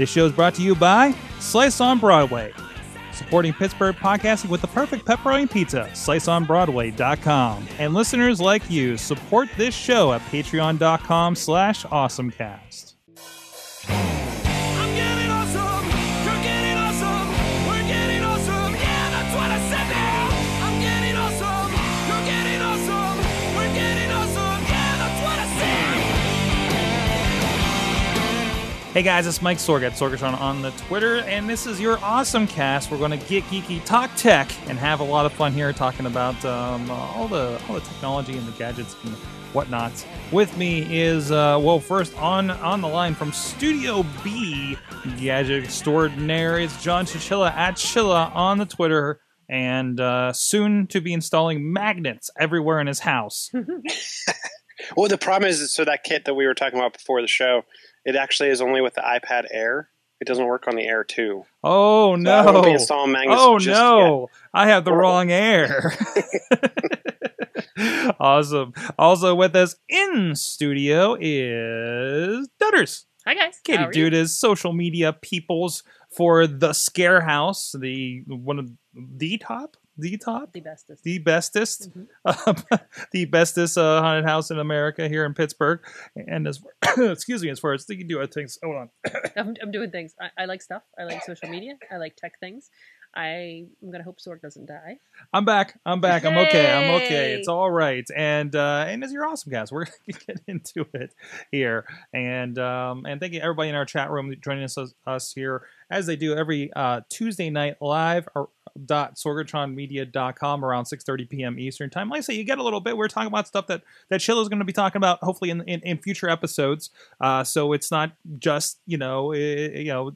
This show is brought to you by Slice on Broadway, supporting Pittsburgh podcasting with the perfect pepperoni pizza. SliceOnBroadway.com. And listeners like you, support this show at patreon.com slash awesomecast. Hey guys, it's Mike Sorg at Sorgatron on the Twitter, and this is your awesome cast. We're going to get geeky, talk tech, and have a lot of fun here talking about um, all the all the technology and the gadgets and whatnots. With me is uh, well, first on on the line from Studio B, gadget extraordinaire. It's John Chichilla at Chilla on the Twitter, and uh, soon to be installing magnets everywhere in his house. Well, the problem is, so that kit that we were talking about before the show, it actually is only with the iPad Air. It doesn't work on the Air 2. Oh So I won't be no! installing magnets Oh just no! I have the Or- wrong air. awesome. Also with us in studio is Dutters. Hi guys. Katie How are you? Dudas, social media peoples for the Scare House, the one of the top, the top, The bestest. the bestest, Mhm. uh, the bestest uh, haunted house in America here in Pittsburgh. And as excuse me, as far as you can do, I think. Hold on. I'm, I'm doing things. I, I like stuff. I like social media. I like tech things. I, I'm gonna hope Sorg doesn't die. I'm back. I'm back. I'm okay. I'm okay. It's all right. And uh and as your awesome guys, we're gonna get into it here. And um and thank you everybody in our chat room joining us us here as they do every uh Tuesday night live or dot sorgatronmedia.com around 6:30 p.m. Eastern time. Like I say, you get a little bit. We're talking about stuff that that Chill is going to be talking about, hopefully in, in in future episodes. Uh, so it's not just you know eh, you know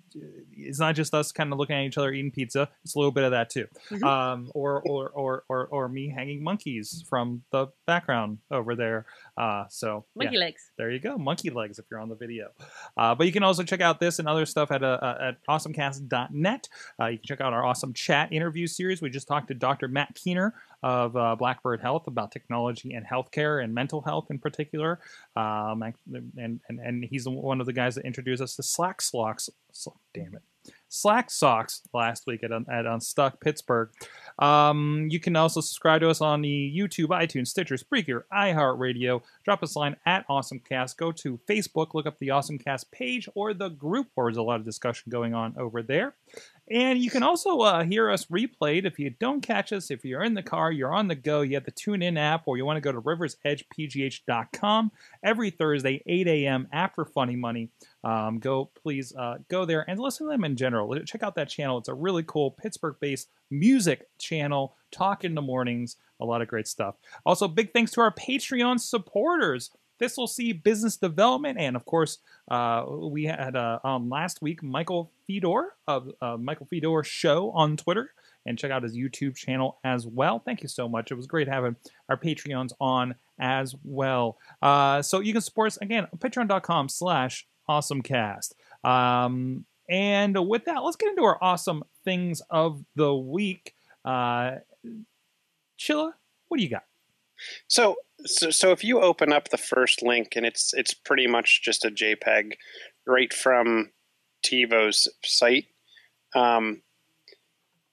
it's not just us kind of looking at each other eating pizza. It's a little bit of that too Mhm. um, or, or or or or me hanging monkeys from the background over there. Uh, so yeah, Monkey legs. there you go, monkey legs if you're on the video. Uh, but you can also check out this and other stuff at uh, uh, at awesomecast.net. Uh, you can check out our awesome chat interview series. We just talked to Dr. Matt Keener of uh, Blackbird Health about technology and healthcare and mental health in particular. Um, and, and and he's one of the guys that introduced us to Slack Slocks. So, damn it. Slack Socks last week at, at Unstuck Pittsburgh. Um, you can also subscribe to us on the YouTube, iTunes, Stitcher, Spreaker, iHeartRadio. Drop us a line at AwesomeCast. Go to Facebook, look up the AwesomeCast page or the group, where there's a lot of discussion going on over there. And you can also uh, hear us replayed if you don't catch us. If you're in the car, you're on the go, you have the TuneIn app, or you want to go to riversedgepgh.com every Thursday, 8 a.m. after Funny Money. Um, go, please uh, go there and listen to them in general. Check out that channel. It's a really cool Pittsburgh based music channel. Talk in the mornings. A lot of great stuff. Also, big thanks to our Patreon supporters. Thistle C Business Development, and of course, uh, we had uh, um, last week Michael Fedor of uh, Michael Fedor Show on Twitter, and check out his YouTube channel as well. Thank you so much. It was great having our Patreons on as well. Uh, so you can support us again patreon.com slash awesomecast. Um, and with that, let's get into our awesome things of the week. Uh, Chilla, what do you got? So, so, so if you open up the first link, and it's it's pretty much just a JPEG right from TiVo's site, um,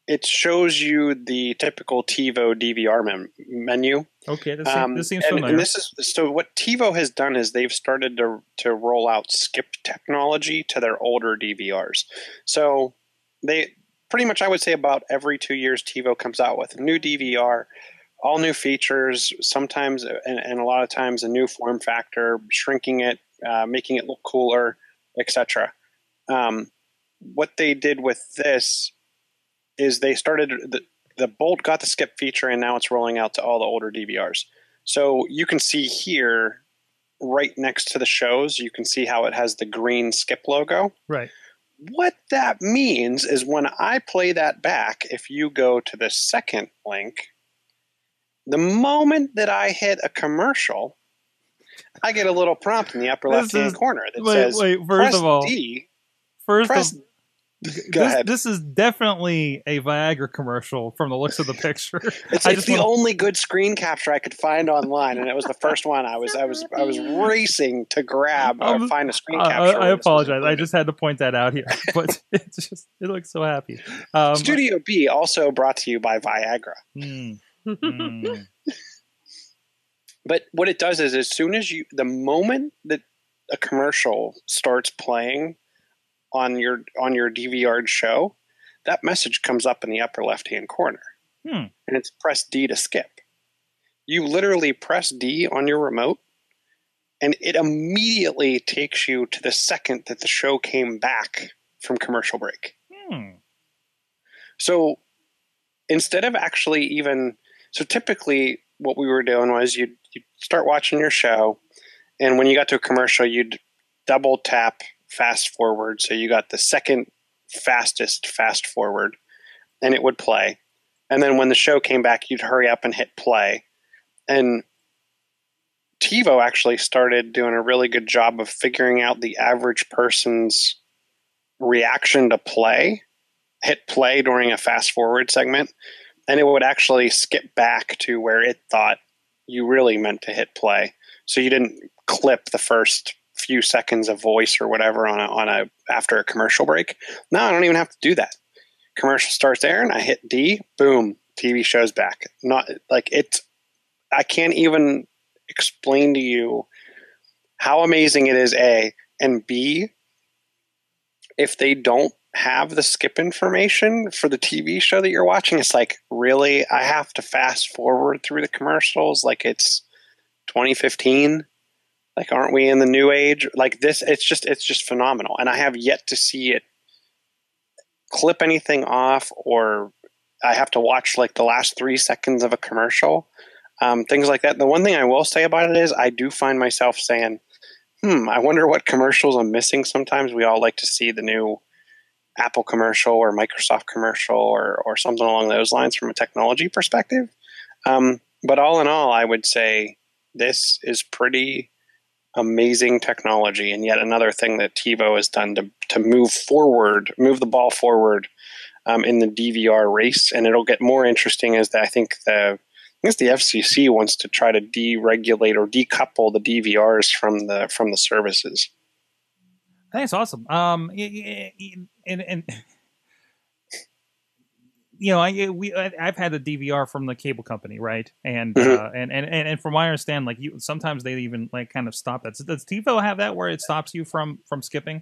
it shows you the typical TiVo DVR mem- menu. Okay, this, Um, this seems and, familiar. and this is so. What TiVo has done is they've started to to roll out skip technology to their older DVRs. So they pretty much, I would say, about every two years, TiVo comes out with a new DVR, all new features. Sometimes, and, and a lot of times, a new form factor, shrinking it, uh, making it look cooler, etc. Um, what they did with this is they started the the Bolt got the skip feature, and now it's rolling out to all the older DVRs. So you can see here, right next to the shows, you can see how it has the green skip logo. right. What that means is when I play that back, if you go to the second link, the moment that I hit a commercial, I get a little prompt in the upper left hand corner that Wait, says, wait. First "Press of all, D, first press of Go this, ahead. this is definitely a Viagra commercial from the looks of the picture. It's, it's the wanna- only good screen capture I could find online, and it was the first one. I was I was I was racing to grab or Um, find a screen I, capture. I- I where this was apologize. I just had to point that out here, but it's just it looks so happy. Um, Studio B also brought to you by Viagra. mm, mm. But what it does is, as soon as you, the moment that a commercial starts playing on your on your DVR show, that message comes up in the upper left hand corner, Hmm. and it's press D to skip. You literally press D on your remote, and it immediately takes you to the second that the show came back from commercial break. Hmm. So instead of actually even so typically what we were doing was you'd, you'd start watching your show and when you got to a commercial you'd double tap fast forward. So you got the second fastest fast forward and it would play. And then when the show came back you'd hurry up and hit play. And TiVo actually started doing a really good job of figuring out the average person's reaction to play hit play during a fast forward segment and it would actually skip back to where it thought you really meant to hit play. So you didn't clip the first few seconds of voice or whatever on a, on a after a commercial break. No i don't even have to do that. Commercial starts there and i hit d boom tv shows back. Not like it's i can't even explain to you how amazing it is a and b if they don't have the skip information for the TV show that you're watching, it's like, really? I have to fast forward through the commercials like it's 2015? Like, aren't we in the new age? Like this, it's just, it's just phenomenal. And I have yet to see it clip anything off or I have to watch like the last three seconds of a commercial. Um, things like that. The one thing I will say about it is I do find myself saying, hmm, I wonder what commercials I'm missing sometimes. We all like to see the new Apple commercial or Microsoft commercial or, or something along those lines from a technology perspective. Um, but all in all, I would say this is pretty amazing technology and yet another thing that TiVo has done to, to move forward, move the ball forward um, in the DVR race. And it'll get more interesting as I think the I guess the FCC wants to try to deregulate or decouple the DVRs from the from the services. That's awesome. Um, and and you know, I we I've had the DVR from the cable company, right? And Mhm. uh, and, and and and from what I understand, like you sometimes they even like kind of stop that. Does TiVo have that where it stops you from from skipping?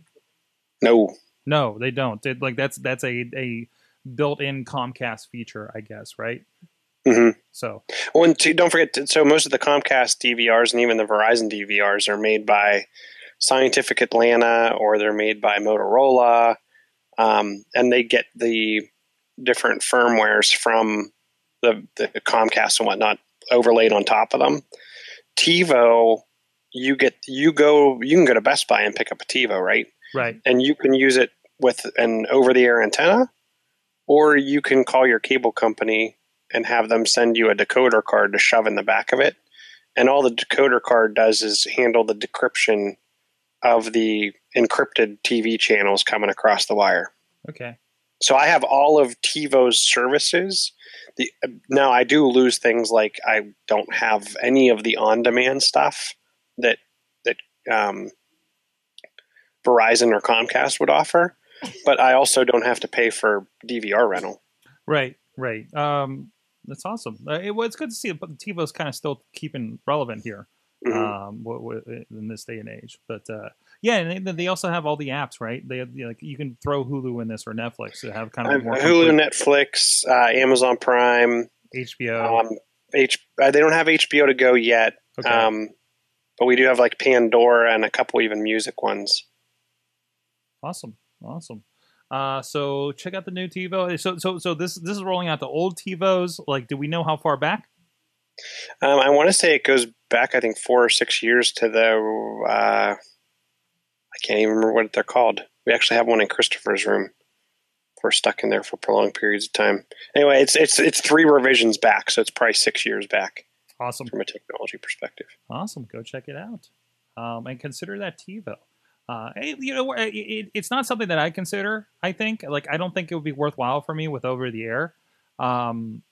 No, No, they don't. It, like that's that's a a built-in Comcast feature, I guess, right? Mhm. So and to, don't forget, so most of the Comcast DVRs and even the Verizon DVRs are made by Scientific Atlanta or they're made by Motorola, um, and they get the different firmwares from the, the Comcast and whatnot overlaid on top of them. TiVo, you get you go you can go to Best Buy and pick up a TiVo, right? right, and you can use it with an over the air antenna, or you can call your cable company and have them send you a decoder card to shove in the back of it. And all the decoder card does is handle the decryption of the encrypted TV channels coming across the wire. okay, So I have all of TiVo's services. The, now I do lose things like I don't have any of the on-demand stuff that that um, Verizon or Comcast would offer, but I also don't have to pay for DVR rental. right, right. Um, that's awesome. Uh, it, well, it's good to see, but TiVo's kind of still keeping relevant here. Mhm. um, in this day and age. But uh, yeah, and they, they also have all the apps, right? They have, you know, like you can throw Hulu in this or Netflix to have kind of I'm- more Hulu, complete Netflix, uh, Amazon Prime. HBO. Um, H, uh, they don't have HBO to go yet, okay. um, but we do have like Pandora and a couple even music ones. awesome, awesome. Uh, so check out the new TiVo. So so so this this is rolling out the old TiVos. Like, do we know how far back? Um, I want to say it goes back, I think, four or six years to the. Uh, can't even remember what they're called. We actually have one in Christopher's room. We're stuck in there for prolonged periods of time. Anyway, it's it's it's three revisions back, so it's probably six years back Awesome. from a technology perspective. Awesome. Go check it out. Um, and consider that TiVo. Uh, you know, it, it, it's not something that I consider. I think, like, I don't think it would be worthwhile for me with over the air, um,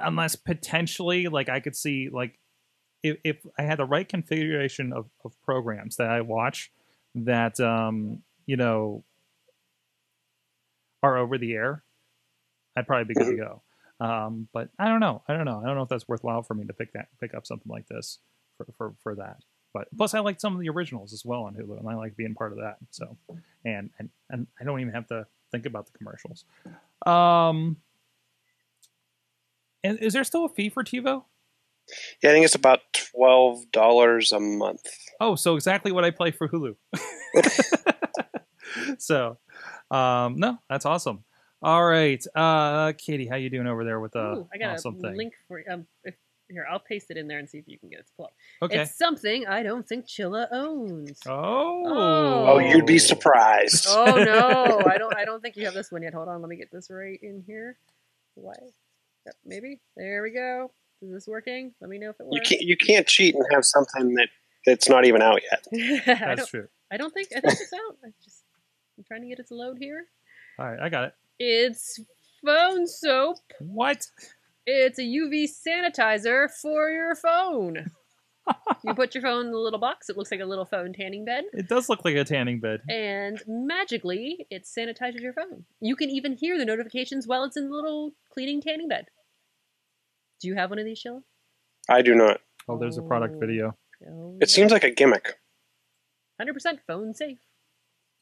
unless potentially, like, I could see, like, if, if I had the right configuration of, of programs that I watch that, um, you know, are over the air, I'd probably be good to go. Um, but I don't know. I don't know. I don't know if that's worthwhile for me to pick that pick up something like this for for, for that. But plus, I like some of the originals as well on Hulu, and I like being part of that. So, and and and I don't even have to think about the commercials. Um, and is there still a fee for TiVo? Yeah, I think it's about twelve dollars a month. Oh, so exactly what I play for Hulu. so, um, no, that's awesome. All right, uh, Katie, how you doing over there with the Ooh, I got awesome a thing? link for um. If, here, I'll paste it in there and see if you can get it to pull up. Okay. It's something I don't think Chilla owns. oh. Oh, you'd be surprised. Oh no, I don't. I don't think you have this one yet. Hold on, let me get this right in here. Why? Yep, maybe. There we go. Is this working? Let me know if it You works. can't you can't cheat and have something that that's not even out yet. I That's don't. true. I don't think. I think it's out. I just. I'm trying to get it to load here. All right, I got it. It's phone soap. What? It's a UV sanitizer for your phone. you put your phone in the little box. It looks like a little phone tanning bed. It does look like a tanning bed. and magically it sanitizes your phone. You can even hear the notifications while it's in the little cleaning tanning bed. Do you have one of these, Chilla? I do not. Oh, there's a product Oh. video. No. It seems like a gimmick. 100% phone safe.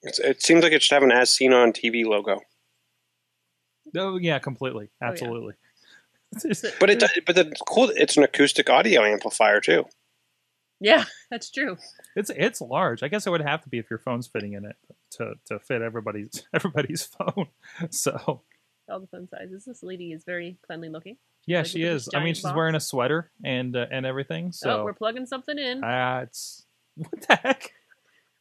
It's, it seems like it should have an as seen on TV logo. Oh yeah, completely, Oh, yeah. absolutely. But it but the cool it's an acoustic audio amplifier too. Yeah, that's true. it's it's large. I guess it would have to be if your phone's fitting in it to to fit everybody's everybody's phone. So All the phone sizes. This lady is very cleanly looking. Yeah, Like she is. I mean, she's box. wearing a sweater and uh, and everything. oh, we're plugging something in. uh, it's what the heck?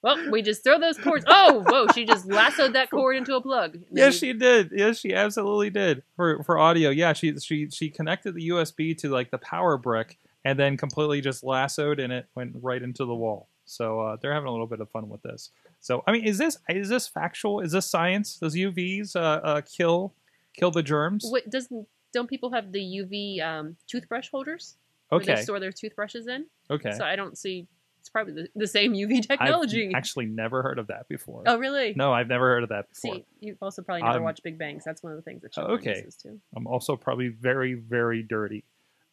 well, we just throw those cords. Oh, whoa! She just lassoed that cord into a plug. Yes, we- she did. Yes, she absolutely did for for audio. Yeah, she she she connected the USB to like the power brick and then completely just lassoed and it went right into the wall. So uh, they're having a little bit of fun with this. So I mean, is this is this factual? Is this science? Does UVs uh, uh, kill kill the germs? What doesn't? Don't people have the UV um, toothbrush holders? Where they store their toothbrushes in. okay. So I don't see. It's probably the, the same UV technology. I've actually never heard of that before. oh, really? No, I've never heard of that before. See, you've also probably never Um, watched Big Bangs. That's one of the things that children okay. uses too. I'm also probably very, very dirty.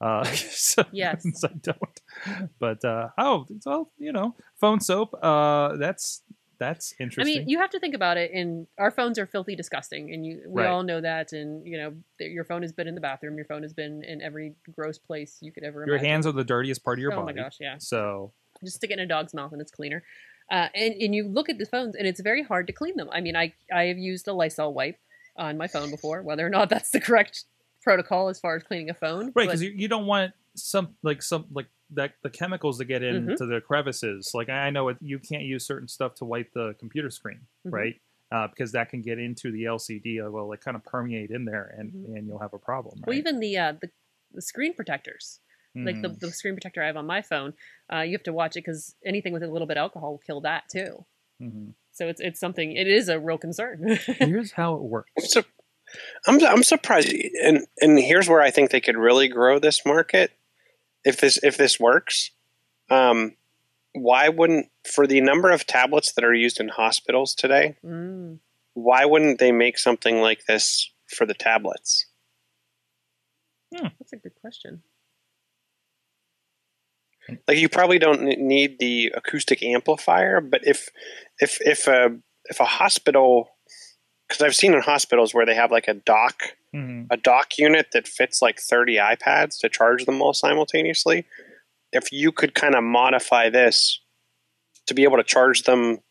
Uh, so Yes. I don't. But uh, oh, well, you know, phone soap. Uh, that's that's interesting. I mean, you have to think about it. And our phones are filthy, disgusting, and you we Right. all know that. And you know, your phone has been in the bathroom. Your phone has been in every gross place you could ever. your imagine. hands are the dirtiest part of your oh body. Oh my gosh, yeah. So Just stick it in a dog's mouth and it's cleaner. Uh, and and you look at the phones and it's very hard to clean them. I mean, I I have used a Lysol wipe on my phone before, whether or not that's the correct protocol as far as cleaning a phone. right, because you, you don't want some like some like that the chemicals to get Mhm. into the crevices. Like I know it, you can't use certain stuff to wipe the computer screen, Mhm. right? Uh, because that can get into the LCD. It will like kind of permeate in there, and Mhm. and you'll have a problem. Right? Well, even the uh, the the screen protectors, like the, Mhm. the screen protector I have on my phone, uh, you have to watch it because anything with a little bit of alcohol will kill that too. Mhm. So it's it's something. It is a real concern. Here's how it works. I'm, su- I'm I'm surprised, and and here's where I think they could really grow this market if this if this works. Um, why wouldn't for the number of tablets that are used in hospitals today? mm. Why wouldn't they make something like this for the tablets? That's a good question. Like you probably don't need the acoustic amplifier, but if if if a if a hospital because I've seen in hospitals where they have like a dock Mhm. a dock unit that fits like 30 iPads to charge them all simultaneously. If you could kind of modify this to be able to charge them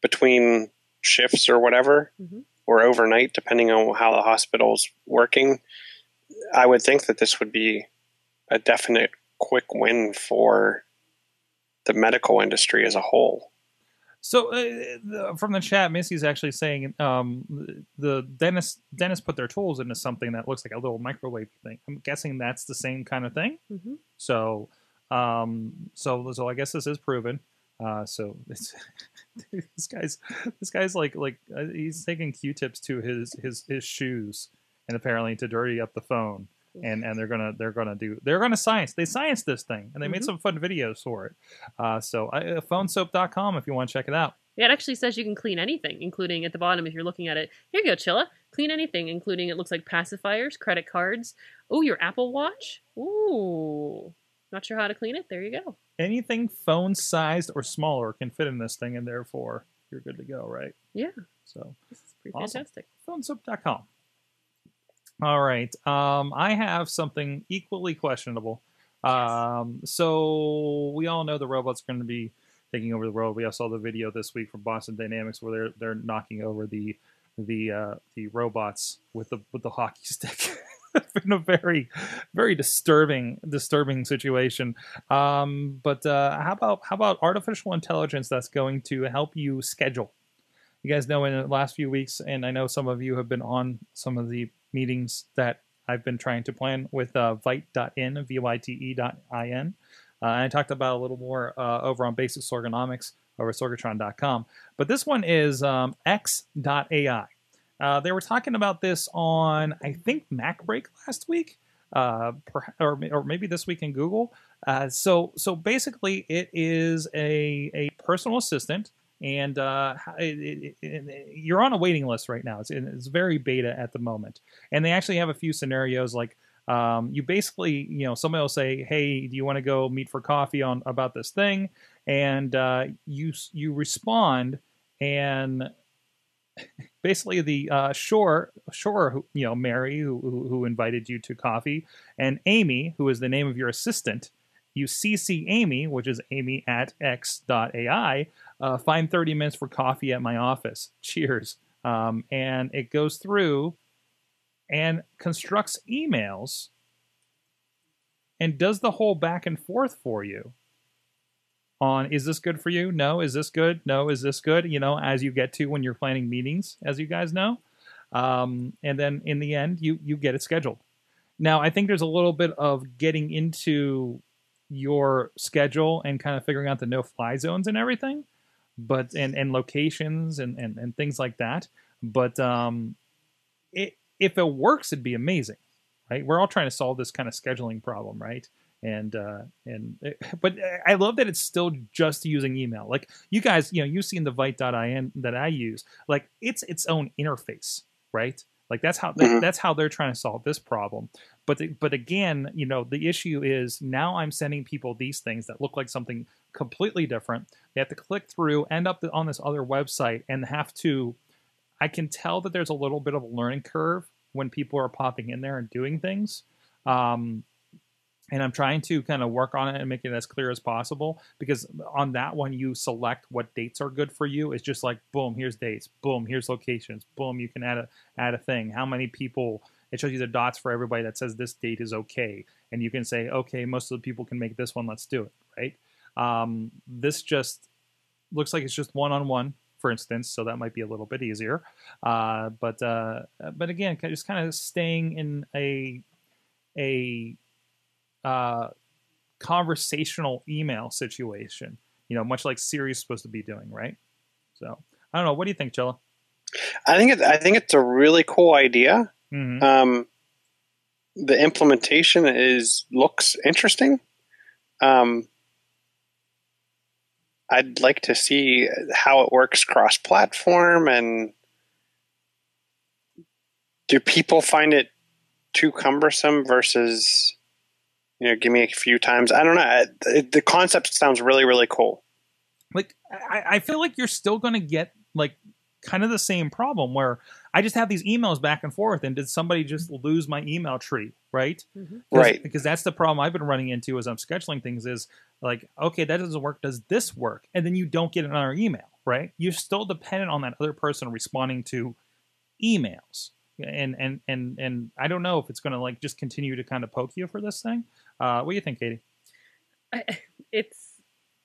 between shifts or whatever, Mhm. or overnight, depending on how the hospital's working, I would think that this would be a definite quick win for the medical industry as a whole. So uh, the, from the chat, Missy's actually saying um, the dentist dentist put their tools into something that looks like a little microwave thing. I'm guessing that's the same kind of thing. hmm So, um, so so I guess this is proven. Uh, so it's, this guy's this guy's like like uh, he's taking Q-tips to his his his shoes, and apparently to dirty up the phone. And and they're gonna they're gonna do they're gonna science they science this thing and they made Mhm. some fun videos for it. Uh, so uh, phonesoap.com if you want to check it out. Yeah, it actually says you can clean anything, including at the bottom if you're looking at it. Here you go, Chilla. Clean anything, including it looks like pacifiers, credit cards. Oh, your Apple Watch. Ooh, not sure how to clean it. There you go. Anything phone sized or smaller can fit in this thing, and therefore you're good to go, right? Yeah. So This is pretty Awesome. fantastic. phonesoap.com. All right. Um, I have something equally questionable. Um, so we all know the robots are going to be taking over the world. We all saw the video this week from Boston Dynamics where they're they're knocking over the the uh, the robots with the with the hockey stick. it's been a very very disturbing disturbing situation. Um, but uh, how about how about artificial intelligence that's going to help you schedule? You guys know in the last few weeks, and I know some of you have been on some of the meetings that I've been trying to plan with uh, Vyte.in, V-Y-T-E dot I-N. Uh, and I talked about a little more uh, over on Basics Ergonomics over at Sorgatron.com. But this one is um, X.ai. Uh, they were talking about this on, I think, MacBreak last week, uh, per, or, or maybe this week in Google. Uh, so, so basically, it is a, a personal assistant and uh, it, it, it, you're on a waiting list right now. It's, it's very beta at the moment, and they actually have a few scenarios like um, you basically, you know, somebody will say, "Hey, do you want to go meet for coffee on about this thing?" And uh, you you respond, and basically the uh, Shore Shore, you know, Mary, who, who who invited you to coffee, and Amy, who is the name of your assistant. You CC Amy, which is Amy at x.ai, uh, find 30 minutes for coffee at my office. Cheers. Um, and it goes through and constructs emails and does the whole back and forth for you on is this good for you? No. Is this good? No. Is this good? You know, as you get to when you're planning meetings, as you guys know. Um, and then in the end, you you get it scheduled. Now, I think there's a little bit of getting into your schedule and kind of figuring out the no fly zones and everything but and and locations and and, and things like that. But um it if it works it'd be amazing right? We're all trying to solve this kind of scheduling problem right? And uh and but i love that it's still just using email. Like you guys you know you've seen the vyte.in that i use. Like it's its own interface right? Like that's how Mhm. that's how they're trying to solve this problem. But the, but again you know the issue is now i'm sending people these things that look like something completely different they have to click through end up on this other website and have to i can tell that there's a little bit of a learning curve when people are popping in there and doing things. Um, and i'm trying to kind of work on it and make it as clear as possible because on that one you select what dates are good for you. It's just like boom here's dates. Boom here's locations. Boom you can add a add a thing. How many people it shows you the dots for everybody that says this date is okay. And you can say okay most of the people can make this one. Let's do it right um, this just looks like it's just one-on-one for instance so that might be a little bit easier uh, but uh, but again just kind of staying in a a uh, conversational email situation you know much like Siri is supposed to be doing right so I don't know what do you think Chilla? I think it, I think it's a really cool idea. hmm Um, the implementation is looks interesting. Um, I'd like to see how it works cross-platform, and do people find it too cumbersome versus you know give me a few times? I don't know. The, concept sounds really really cool. like I feel like you're still going to get like kind of the same problem where I just have these emails back and forth, and did somebody just lose my email tree, right? Mhm. 'Cause- Right. Because that's the problem I've been running into as I'm scheduling things is like, okay, that doesn't work. Does this work? And then you don't get another email, right? You're still dependent on that other person responding to emails. And and and and I don't know if it's going to like just continue to kind of poke you for this thing. Uh, what do you think, Katie? I, it's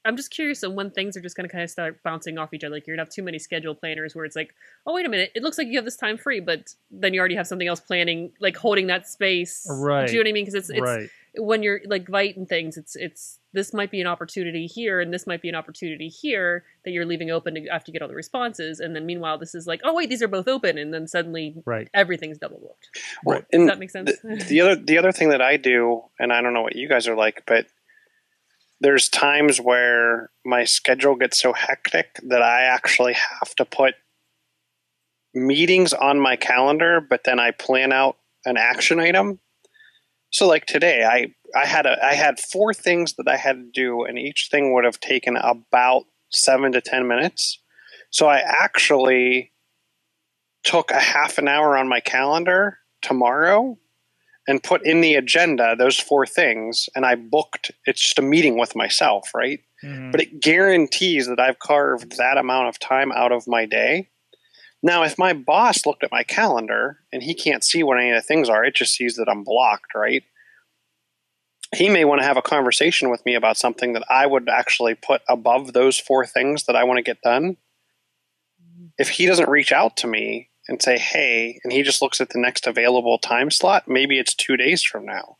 I'm just curious on when things are just going to kind of start bouncing off each other. Like you're gonna have too many schedule planners where it's like, oh wait a minute, it looks like you have this time free, but then you already have something else planning, like holding that space. Right. Do you know what I mean? Because it's it's right. when you're like Vyte and things, it's it's this might be an opportunity here and this might be an opportunity here that you're leaving open to after you get all the responses and then meanwhile this is like oh wait these are both open and then suddenly Right. everything's double booked Well, Right. does that make sense the, the other the other thing that I do, and I don't know what you guys are like, but there's times where my schedule gets so hectic that I actually have to put meetings on my calendar, but then I plan out an action item. So like today, I I had a I had four things that I had to do, and each thing would have taken about seven to ten minutes. So I actually took a half an hour on my calendar tomorrow and put in the agenda those four things and I booked it's just a meeting with myself, right? Mhm. But it guarantees that I've carved that amount of time out of my day. Now, if my boss looked at my calendar and he can't see what any of the things are, it just sees that I'm blocked, right? He may want to have a conversation with me about something that I would actually put above those four things that I want to get done. If he doesn't reach out to me and say, hey, and he just looks at the next available time slot, maybe it's two days from now.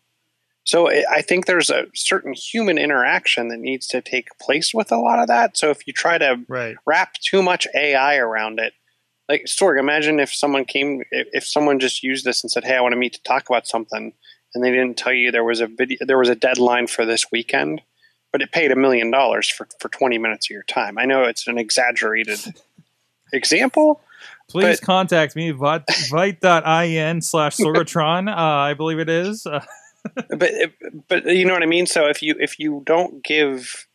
So I think there's a certain human interaction that needs to take place with a lot of that. So if you try to right. wrap too much AI around it, like Sorg, imagine if someone came, if if someone just used this and said, "Hey, I want to meet to talk about something," and they didn't tell you there was a video, there was a deadline for this weekend, but it paid a million dollars for for twenty minutes of your time. I know it's an exaggerated example, Please But- contact me, vyte- vyte.in slash Sorgatron, uh, I believe it is. But but you know what I mean. So if you if you don't give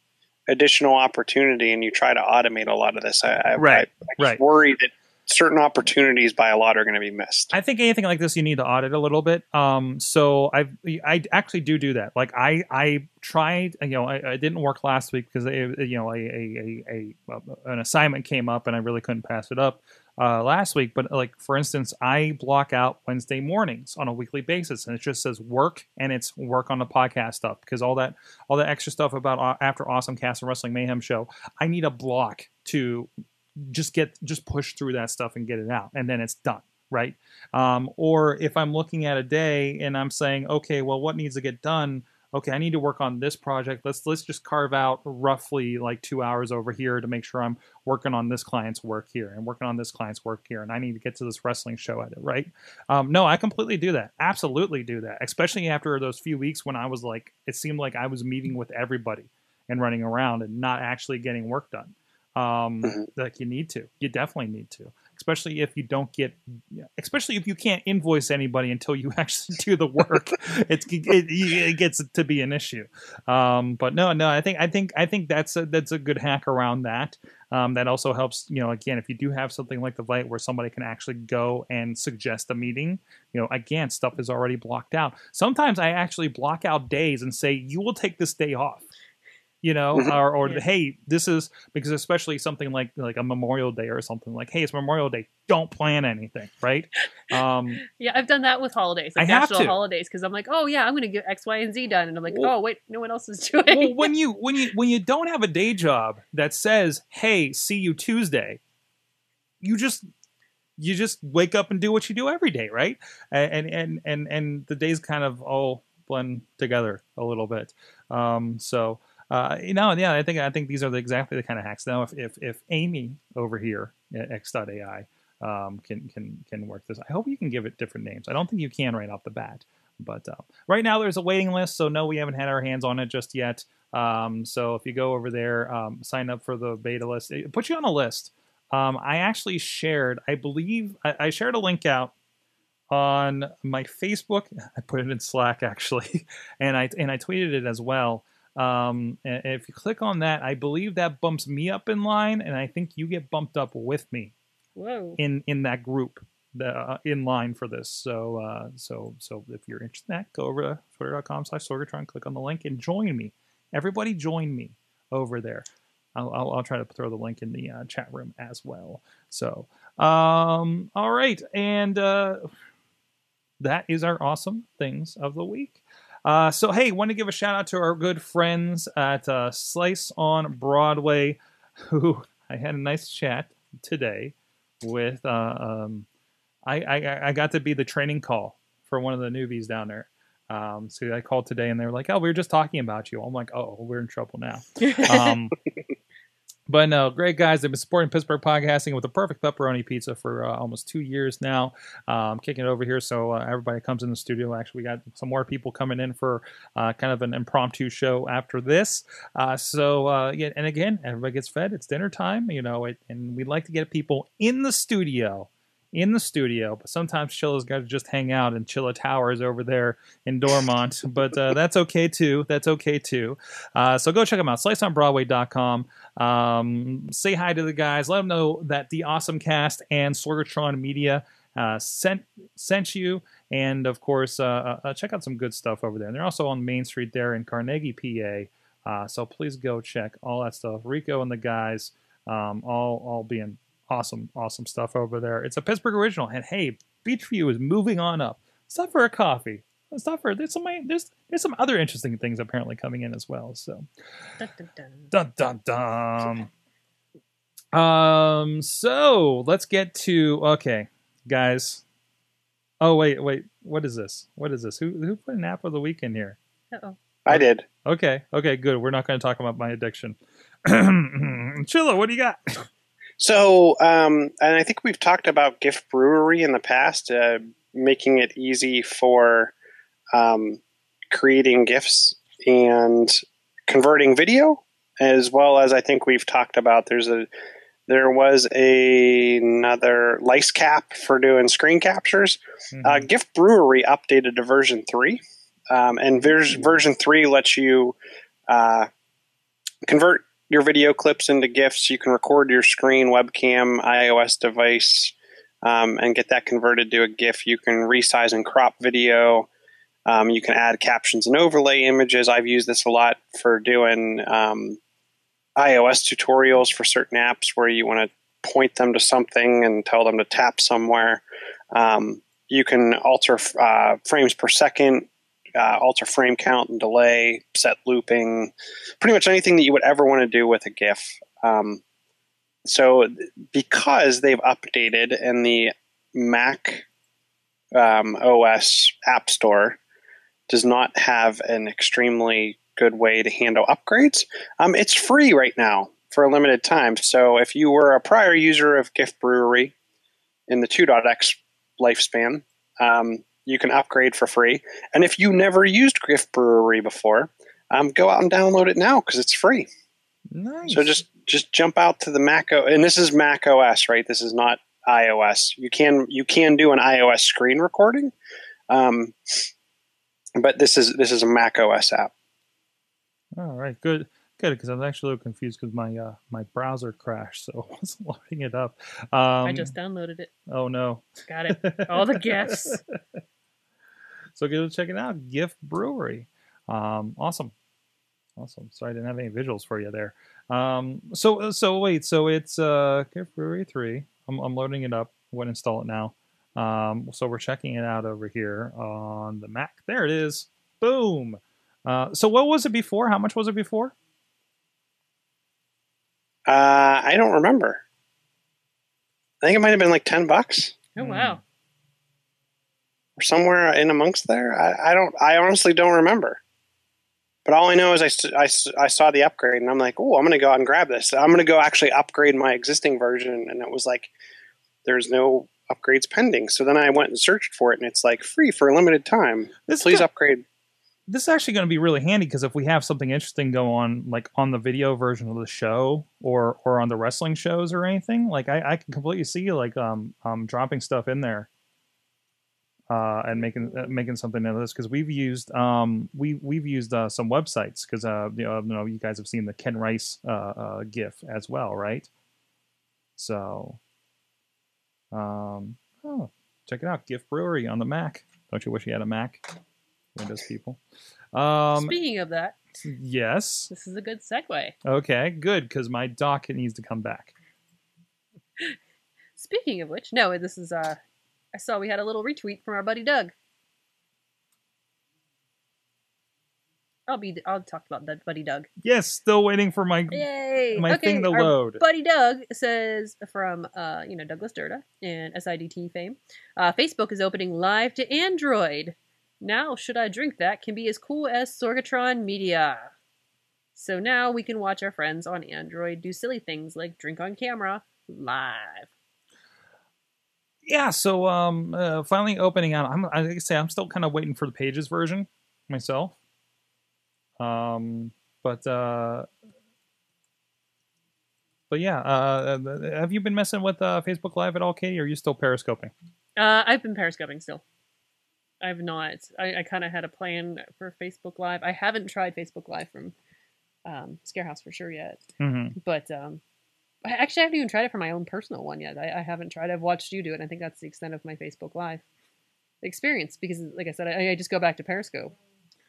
additional opportunity and you try to automate a lot of this, I, I, Right, I, I right. worry that certain opportunities by a lot are going to be missed. I think anything like this, you need to audit a little bit. Um, so I I actually do do that. Like I I tried, you know, I, I didn't work last week because it, you know a, a, a, a an assignment came up and I really couldn't pass it up uh, last week. But like for instance, I block out Wednesday mornings on a weekly basis, and it just says work and it's work on the podcast stuff because all that all that extra stuff about after Awesome Cast and Wrestling Mayhem show, I need a block to just get just push through that stuff and get it out, and then it's done right? Um, or if I'm looking at a day and I'm saying, okay, well, what needs to get done? Okay, I need to work on this project. Let's let's just carve out roughly like two hours over here to make sure I'm working on this client's work here and working on this client's work here, and I need to get to this wrestling show at it, right? Um, no, I completely do that. Absolutely do that. Especially after those few weeks when I was like, it seemed like I was meeting with everybody and running around and not actually getting work done. Um, Mhm. Like you need to. You definitely need to especially if you don't get especially if you can't invoice anybody until you actually do the work. It's it, it gets to be an issue. Um, but no no i think i think i think that's a that's a good hack around that. Um, that also helps you know again if you do have something like the light where somebody can actually go and suggest a meeting you know again stuff is already blocked out. Sometimes i actually block out days and say you will take this day off you know Mhm. or, or Yeah. hey this is because especially something like like a memorial day or something like hey it's memorial day don't plan anything right um yeah i've done that with holidays like I have national to. holidays because i'm like oh yeah i'm gonna get x y and z done and i'm like Well- oh wait no one else is doing well, when you when you when you don't have a day job that says hey see you tuesday you just you just wake up and do what you do every day right and and and and the days kind of all blend together a little bit um so uh, you know, yeah, I think I think these are the, exactly the kind of hacks. Now, if if, if Amy over here at X.AI um, can can can work this, I hope you can give it different names. I don't think you can right off the bat, but uh, right now there's a waiting list, so no, we haven't had our hands on it just yet. Um, so if you go over there, um, sign up for the beta list, it puts you on a list. Um, I actually shared, I believe, I, I shared a link out on my Facebook. I put it in Slack actually, and I and I tweeted it as well. Um, and if you click on that, I believe that bumps me up in line, and I think you get bumped up with me whoa in in that group the, uh, in line for this. So uh, so so if you're interested in that, go over to twitter.com slash Sorgatron, click on the link and join me. Everybody join me over there. I'll, I'll, I'll try to throw the link in the uh, chat room as well. So um, all right, and uh, that is our awesome things of the week. Uh, so hey, want to give a shout out to our good friends at uh, Slice on Broadway, who I had a nice chat today with. Uh, um, I, I I got to be the training call for one of the newbies down there. Um, so I called today and they were like, "Oh, we were just talking about you." I'm like, "Oh, we're in trouble now." Um, but no, great guys. They've been supporting Pittsburgh podcasting with the perfect pepperoni pizza for uh, almost two years now. Um, I'm kicking it over here, so uh, everybody comes in the studio. Actually, we got some more people coming in for uh, kind of an impromptu show after this. Uh, so uh, yeah, and again, everybody gets fed. It's dinner time, you know, it, and we'd like to get people in the studio. In the studio, but sometimes Chilla's got to just hang out in Chilla Towers over there in Dormont. but uh, that's okay too. That's okay too. Uh, so go check them out. SliceOnBroadway.com. Um, say hi to the guys. Let them know that the Awesome Cast and Sorgatron Media uh, sent sent you, and of course, uh, uh, check out some good stuff over there. And they're also on Main Street there in Carnegie, PA. Uh, so please go check all that stuff. Rico and the guys, um, all all being awesome, awesome stuff over there. It's a Pittsburgh original, and hey, Beechview is moving on up. Stop for a coffee. Stop for there's some there's there's some other interesting things apparently coming in as well. So Dun, dun, dun. Dun dun dun. Um. So let's get to okay, guys. Oh wait, wait. What is this? What is this? Who who put an app of the week in here? Uh-oh. I did. Okay, okay, good. We're not going to talk about my addiction. Chilla, what do you got? So, um, and I think we've talked about GIF Brewery in the past, uh, making it easy for um, creating gifts and converting video, as well as I think we've talked about. There's a there was a, another LICEcap for doing screen captures. Uh, GIF Brewery updated to version three, um, and vers- version three lets you uh, convert your video clips into GIFs. You can record your screen, webcam, iOS device, um, and get that converted to a GIF. You can resize and crop video. Um, you can add captions and overlay images. I've used this a lot for doing um, iOS tutorials for certain apps where you want to point them to something and tell them to tap somewhere. Um, you can alter uh, frames per second, uh, alter frame count and delay, set looping, pretty much anything that you would ever want to do with a GIF. Um, so, because they've updated and the Mac um, OS App Store does not have an extremely good way to handle upgrades, um, it's free right now for a limited time. So, if you were a prior user of GIF Brewery in the 2.x lifespan, um, you can upgrade for free. And if you never used GIF Brewery before, um, go out and download it now because it's free. Nice. So just just jump out to the Mac O, and this is Mac OS, right? This is not iOS. You can you can do an iOS screen recording, um, but this is this is a Mac OS app. All right, good, good. Because I was actually a little confused because my uh, my browser crashed, so I wasn't loading it up. Um, I just downloaded it. oh no. Got it. All the gifts. So go check it out, GIF Brewery. Um, awesome, awesome. Sorry, I didn't have any visuals for you there. Um, so so wait, so it's uh, GIF Brewery three. I'm, I'm loading it up. I'm going to install it now. Um, so we're checking it out over here on the Mac. There it is. Boom. Uh, so what was it before? How much was it before? Uh, I don't remember. I think it might have been like ten bucks Oh wow. Or somewhere in amongst there. I, I don't. I honestly don't remember. But all I know is I I saw the upgrade and I'm like, oh, I'm going to go out and grab this. I'm going to go actually upgrade my existing version, and it was like, there's no upgrades pending. So then I went and searched for it, and it's like free for a limited time. This Please upgrade. this is actually going to be really handy because if we have something interesting go on, like on the video version of the show or or on the wrestling shows or anything, like I, I can completely see like um um dropping stuff in there, uh, and making uh, making something out of this because we've used um we we've used uh, some websites because uh you know, you know you guys have seen the Ken Rice uh, uh GIF as well, right? So, um, oh, check it out, GIF Brewery on the Mac. Don't you wish you had a Mac? Windows people. Um, Speaking of that, yes. this is a good segue. Okay, good, because my dock needs to come back. Speaking of which, no, this is uh I saw we had a little retweet from our buddy Doug. I'll be I'll talk about that buddy Doug. Yes, still waiting for my Yay! my okay, thing to our load. Buddy Doug says from uh, you know Douglas Durda and SIDT fame, uh, Facebook is opening live to Android. Now, should I drink that can be as cool as Sorgatron Media. So now we can watch our friends on Android do silly things like drink on camera live. Yeah so um uh, finally opening out i'm like i say i'm still kind of waiting for the pages version myself um but uh but yeah uh have you been messing with uh facebook live at all katie or are you still periscoping Uh, I've been periscoping still. I've not. I, I kind of had a plan for Facebook Live. I haven't tried Facebook Live from um, Scarehouse for sure yet, mm-hmm. but um, I actually haven't even tried it for my own personal one yet. I, I haven't tried. I've watched you do it. And I think that's the extent of my Facebook Live experience because, like I said, I, I just go back to Periscope.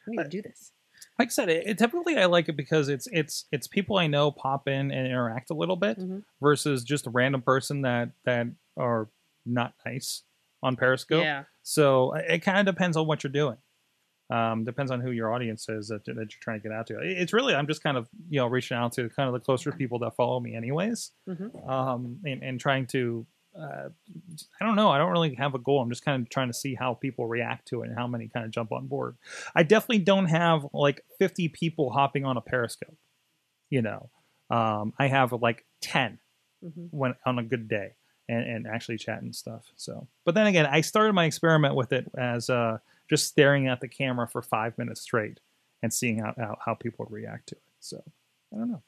I need to do this. like i said it, it typically i like it because it's it's it's people i know pop in and interact a little bit Mhm. versus just a random person that that are not nice on periscope Yeah. So it kind of depends on what you're doing. Um, depends on who your audience is that, that you're trying to get out to. It's really I'm just kind of you know reaching out to kind of the closer people that follow me anyways, Mhm. um, and, and trying to. Uh, I don't know. I don't really have a goal. I'm just kind of trying to see how people react to it and how many kind of jump on board. I definitely don't have like 50 people hopping on a Periscope. You know, um, I have like 10 hmm when on a good day and, and actually chat and stuff. So, but then again, I started my experiment with it as uh, just staring at the camera for five minutes straight and seeing how, how, how people would react to it. So, I don't know.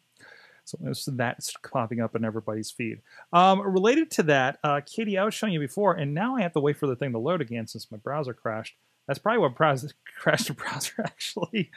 So that's popping up in everybody's feed. Um, related to that, uh, Katie, I was showing you before, and now I have to wait for the thing to load again since my browser crashed. That's probably what browser, crashed the browser actually,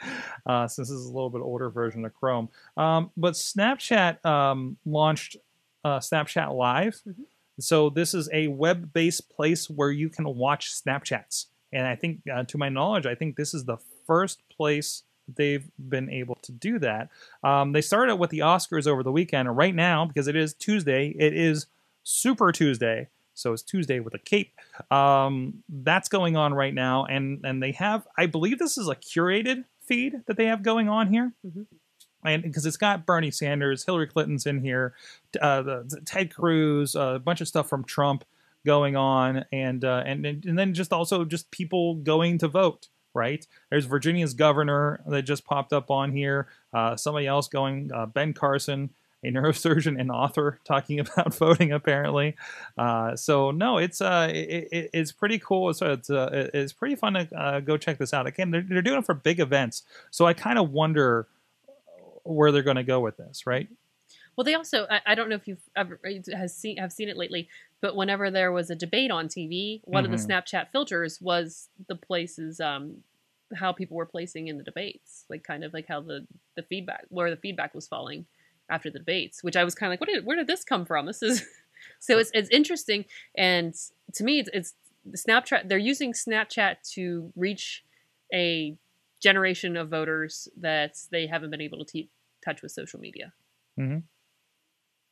uh, since this is a little bit older version of Chrome. Um, but Snapchat um, launched uh, Snapchat Live. Mhm. So this is a web-based place where you can watch Snapchats, and I think, uh, to my knowledge, I think this is the first place they've been able to do that. Um, they started out with the Oscars over the weekend, and right now, because it is Tuesday, it is Super Tuesday. So it's Tuesday with a cape. Um, that's going on right now, and and they have, I believe, this is a curated feed that they have going on here Mhm. and because it's got Bernie Sanders, Hillary Clinton's in here, uh, the, the Ted Cruz, uh, a bunch of stuff from Trump going on, and uh, and and then just also just people going to vote. Right there's Virginia's governor that just popped up on here. Uh, somebody else going, uh, Ben Carson, a neurosurgeon and author, talking about voting apparently. Uh, so no, it's uh, it, it, it's pretty cool. So it's uh, it's pretty fun to uh, go check this out. Again, they're, they're doing it for big events, so I kind of wonder where they're going to go with this, right? Well, they also I, I don't know if you've ever has seen have seen it lately, but whenever there was a debate on TV, one of the Mhm. Snapchat filters was the places um how people were placing in the debates, like kind of like how the the feedback where the feedback was falling after the debates, which I was kind of like, what did where did this come from? This is so it's it's interesting, and to me, it's, it's Snapchat. They're using Snapchat to reach a generation of voters that they haven't been able to te- touch with social media. Mhm.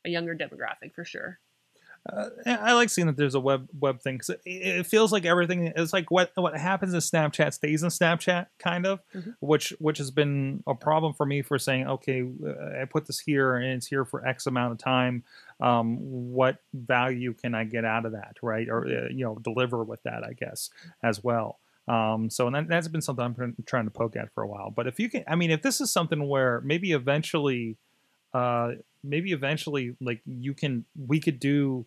A younger demographic for sure. Uh, I like seeing that there's a web web thing 'cause it, it feels like everything is like what what happens in Snapchat stays in Snapchat, kind of, Mhm. which which has been a problem for me for saying, okay, uh, I put this here and it's here for X amount of time. Um, what value can I get out of that, right? Or uh, you know, deliver with that, I guess, as well. Um, so and that, that's been something I'm trying- trying to poke at for a while. But if you can, I mean, if this is something where maybe eventually, uh, maybe eventually, like you can, we could do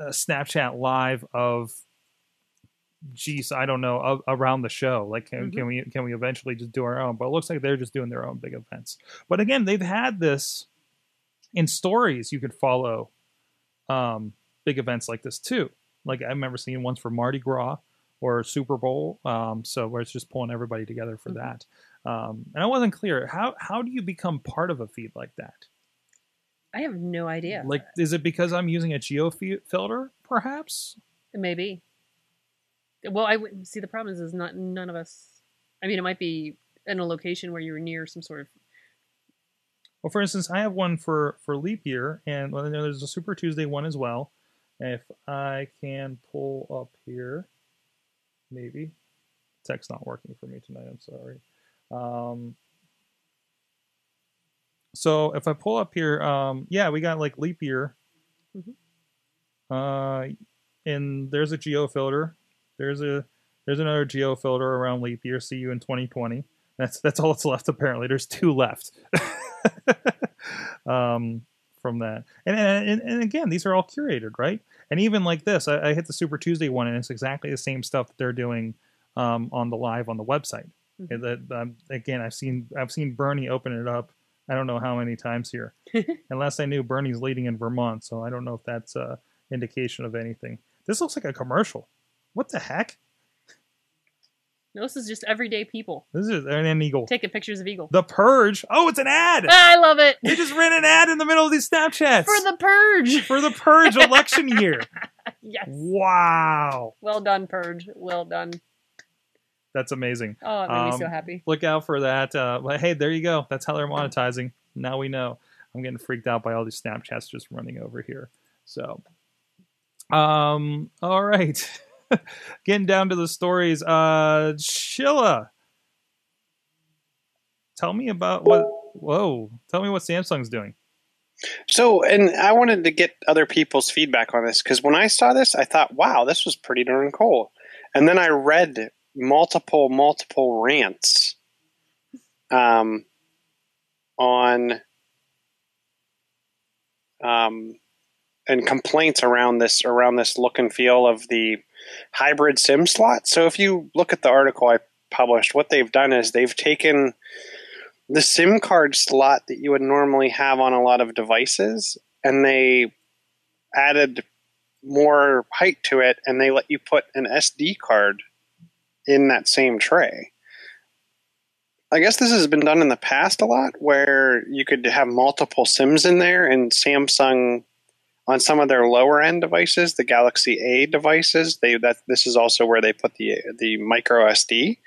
a Snapchat live of, geez, I don't know, around the show. Like, can, can we can we eventually just do our own? But it looks like they're just doing their own big events. But again, they've had this in stories. You could follow um, big events like this too. Like I remember seeing ones for Mardi Gras or Super Bowl. Um, so where it's just pulling everybody together for Mhm. that. Um, and I wasn't clear how how do you become part of a feed like that? I have no idea. Like, is it because I'm using a geo filter, perhaps? maybe. Well, I see the problem is, is not none of us. I mean, it might be in a location where you're near some sort of. Well, for instance, I have one for for leap year, and well, there's a Super Tuesday one as well. If I can pull up here, maybe text not working for me tonight. I'm sorry. Um, so if I pull up here, um, yeah, we got like leap year. Mhm. Uh, and there's a geo filter. There's a There's another geo filter around leap year. See you in 2020. That's that's all that's left apparently. There's two left. um, from that, and, and and again, these are all curated, right? And even like this, I, I hit the Super Tuesday one, and it's exactly the same stuff that they're doing um, on the live on the website. Mhm. And that um, again, I've seen I've seen Bernie open it up. I don't know how many times here. and last I knew, Bernie's leading in Vermont, so I don't know if that's a indication of anything. This looks like a commercial. What the heck? No, this is just everyday people This is an, an eagle. taking pictures of eagle. The Purge. Oh, it's an ad. Ah, I love it They just ran an ad in the middle of these Snapchats for the purge. for the Purge election year. yes, Wow, well done, purge. Well done. That's amazing. Oh, it made me so Um, happy. Look out for that. Uh, but hey, there you go. That's how they're monetizing. Now we know. I'm getting freaked out by all these Snapchats just running over here. So, um, all right. getting down to the stories. Uh, Chilla, tell me about what. Whoa, tell me what Samsung's doing. So, and I wanted to get other people's feedback on this because when I saw this, I thought, wow, this was pretty darn cool. And then I read multiple, multiple rants um, on um, and complaints around this around this look and feel of the hybrid SIM slot. So, if you look at the article I published, what they've done is they've taken the SIM card slot that you would normally have on a lot of devices, and they added more height to it, and they let you put an SD card in that same tray. I guess this has been done in the past a lot, where you could have multiple SIMs in there, and Samsung on some of their lower end devices, the Galaxy A devices, they that this is also where they put the the micro SD.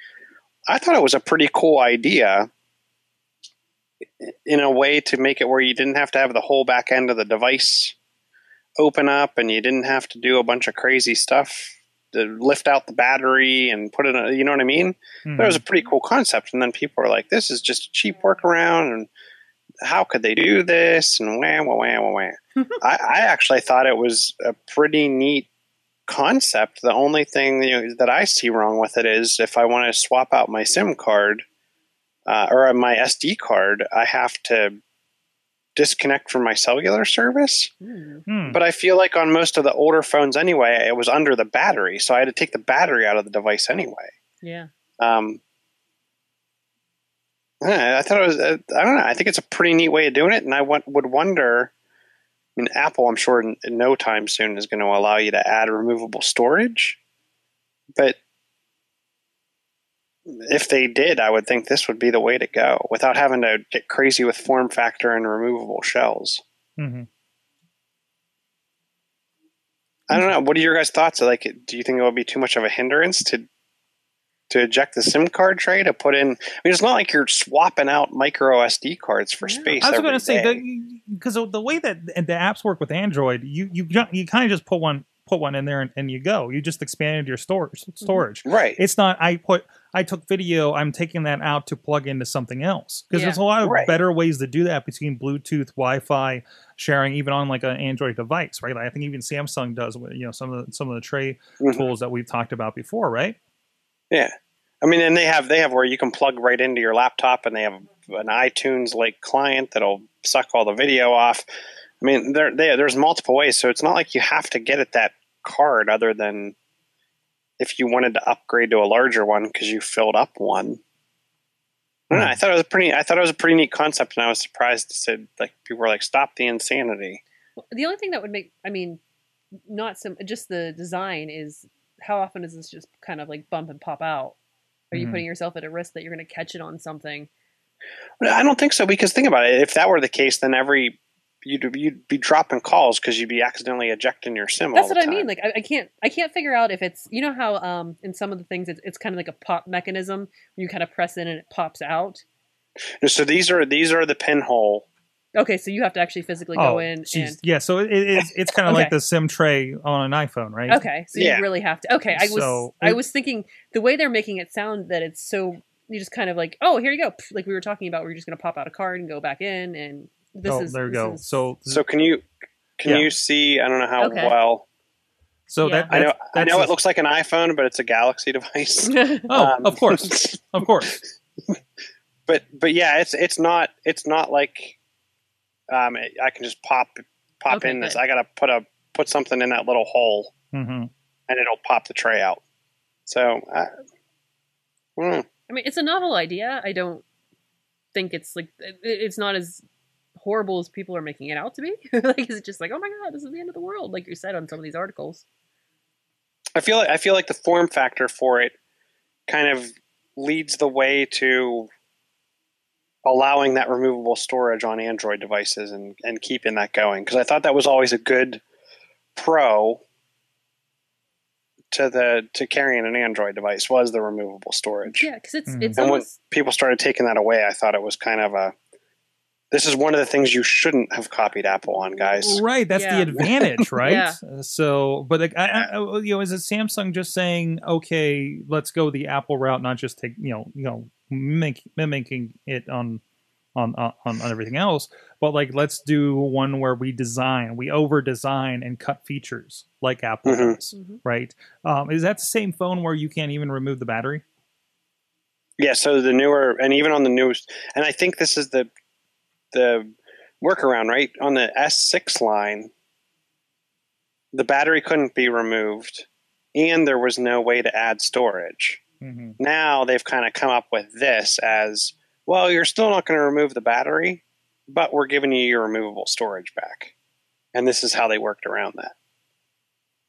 I thought it was a pretty cool idea in a way to make it where you didn't have to have the whole back end of the device open up and you didn't have to do a bunch of crazy stuff to lift out the battery and put it in, you know what I mean? Hmm. That was a pretty cool concept. And then people were like, this is just a cheap workaround. And how could they do this? And wah, wah, wah, wah. I, I actually thought it was a pretty neat concept. The only thing you know, that I see wrong with it is if I want to swap out my SIM card uh, or my SD card, I have to disconnect from my cellular service. Hmm. But I feel like on most of the older phones anyway, it was under the battery, so I had to take the battery out of the device anyway. Yeah. Um, I thought it was. uh, I don't know. I think it's a pretty neat way of doing it, and I want, would wonder. I mean, Apple, I'm sure, in, in no time soon is going to allow you to add removable storage. But if they did, I would think this would be the way to go without having to get crazy with form factor and removable shells. Mhm. I don't know. What are your guys' thoughts? Like, do you think it would be too much of a hindrance to to eject the SIM card tray to put in? I mean, it's not like you're swapping out micro SD cards for Yeah. space. I was going to say because the way that the apps work with Android, you you you kind of just put one put one in there and, and you go. You just expanded your storage storage. right? It's not I put I took video. I'm taking that out to plug into something else because Yeah. there's a lot of Right. better ways to do that between Bluetooth, Wi-Fi sharing, even on like an Android device, right? Like I think even Samsung does. with, You know, some of the some of the tray Mhm. tools that we've talked about before, right? Yeah. I mean, and they have they have where you can plug right into your laptop, and they have an iTunes like client that'll suck all the video off. I mean, there, there there's multiple ways, so it's not like you have to get at that card, other than if you wanted to upgrade to a larger one because you filled up one. I, don't know, I thought it was a pretty. I thought it was a pretty neat concept, and I was surprised to say like people were like, "Stop the insanity." The only thing that would make, I mean, not some, just the design is how often is this just kind of like bump and pop out? Are you Mhm. putting yourself at a risk that you're going to catch it on something? I don't think so because think about it. If that were the case, then every you'd you'd be dropping calls because you'd be accidentally ejecting your sim. That's all what the I mean. Like I, I can't, I can't figure out if it's, you know how um in some of the things it's, it's kind of like a pop mechanism. You kind of press in and it pops out. So these are these are the pinhole. Okay, so you have to actually physically go in Oh, and. yeah. So it, it is. It's kind of like the SIM tray on an iPhone, right? Okay, so Yeah. you really have to. Okay, I was So- I was thinking the way they're making it sound that it's so you just kind of like oh here you go like we were talking about where you're just going to pop out a card and go back in and this oh, is there we go. is- So So can you can Yeah. you see? I don't know how Okay. well. So Yeah. that I know. I know a- it looks like an iPhone, but it's a Galaxy device. Oh, Um, of course, of course. but but yeah, it's it's not it's not like um I can just pop pop Okay, in this. good. I gotta put a put something in that little hole hmm and it'll pop the tray out. So I, mm, I mean, it's a novel idea. I don't think it's like it's not as horrible as people are making it out to be. like, is it just like, oh my god, this is the end of the world, like you said on some of these articles? I feel like I feel like the form factor for it kind of leads the way to allowing that removable storage on Android devices and, and keeping that going. Because I thought that was always a good pro to the to carrying an Android device was the removable storage. Yeah, because it's Mhm. it's And when people started taking that away, I thought it was kind of a this is one of the things you shouldn't have copied Apple on, guys. Right, that's Yeah. the advantage, right? Yeah. Uh, So, but like, I, I, you know, is it Samsung just saying, okay, let's go the Apple route, not just take, you know, you know, mimic, mimicking it on, on, on, on everything else, but like, let's do one where we design, we over design and cut features like Apple Mhm. does, Mhm. right? Um, is that the same phone where you can't even remove the battery? Yeah, so the newer and even on the newest, and I think this is the the workaround, right? On the S6 line, the battery couldn't be removed, and there was no way to add storage. Mm-hmm. Now they've kind of come up with this as well. You're still not going to remove the battery, but we're giving you your removable storage back, and this is how they worked around that.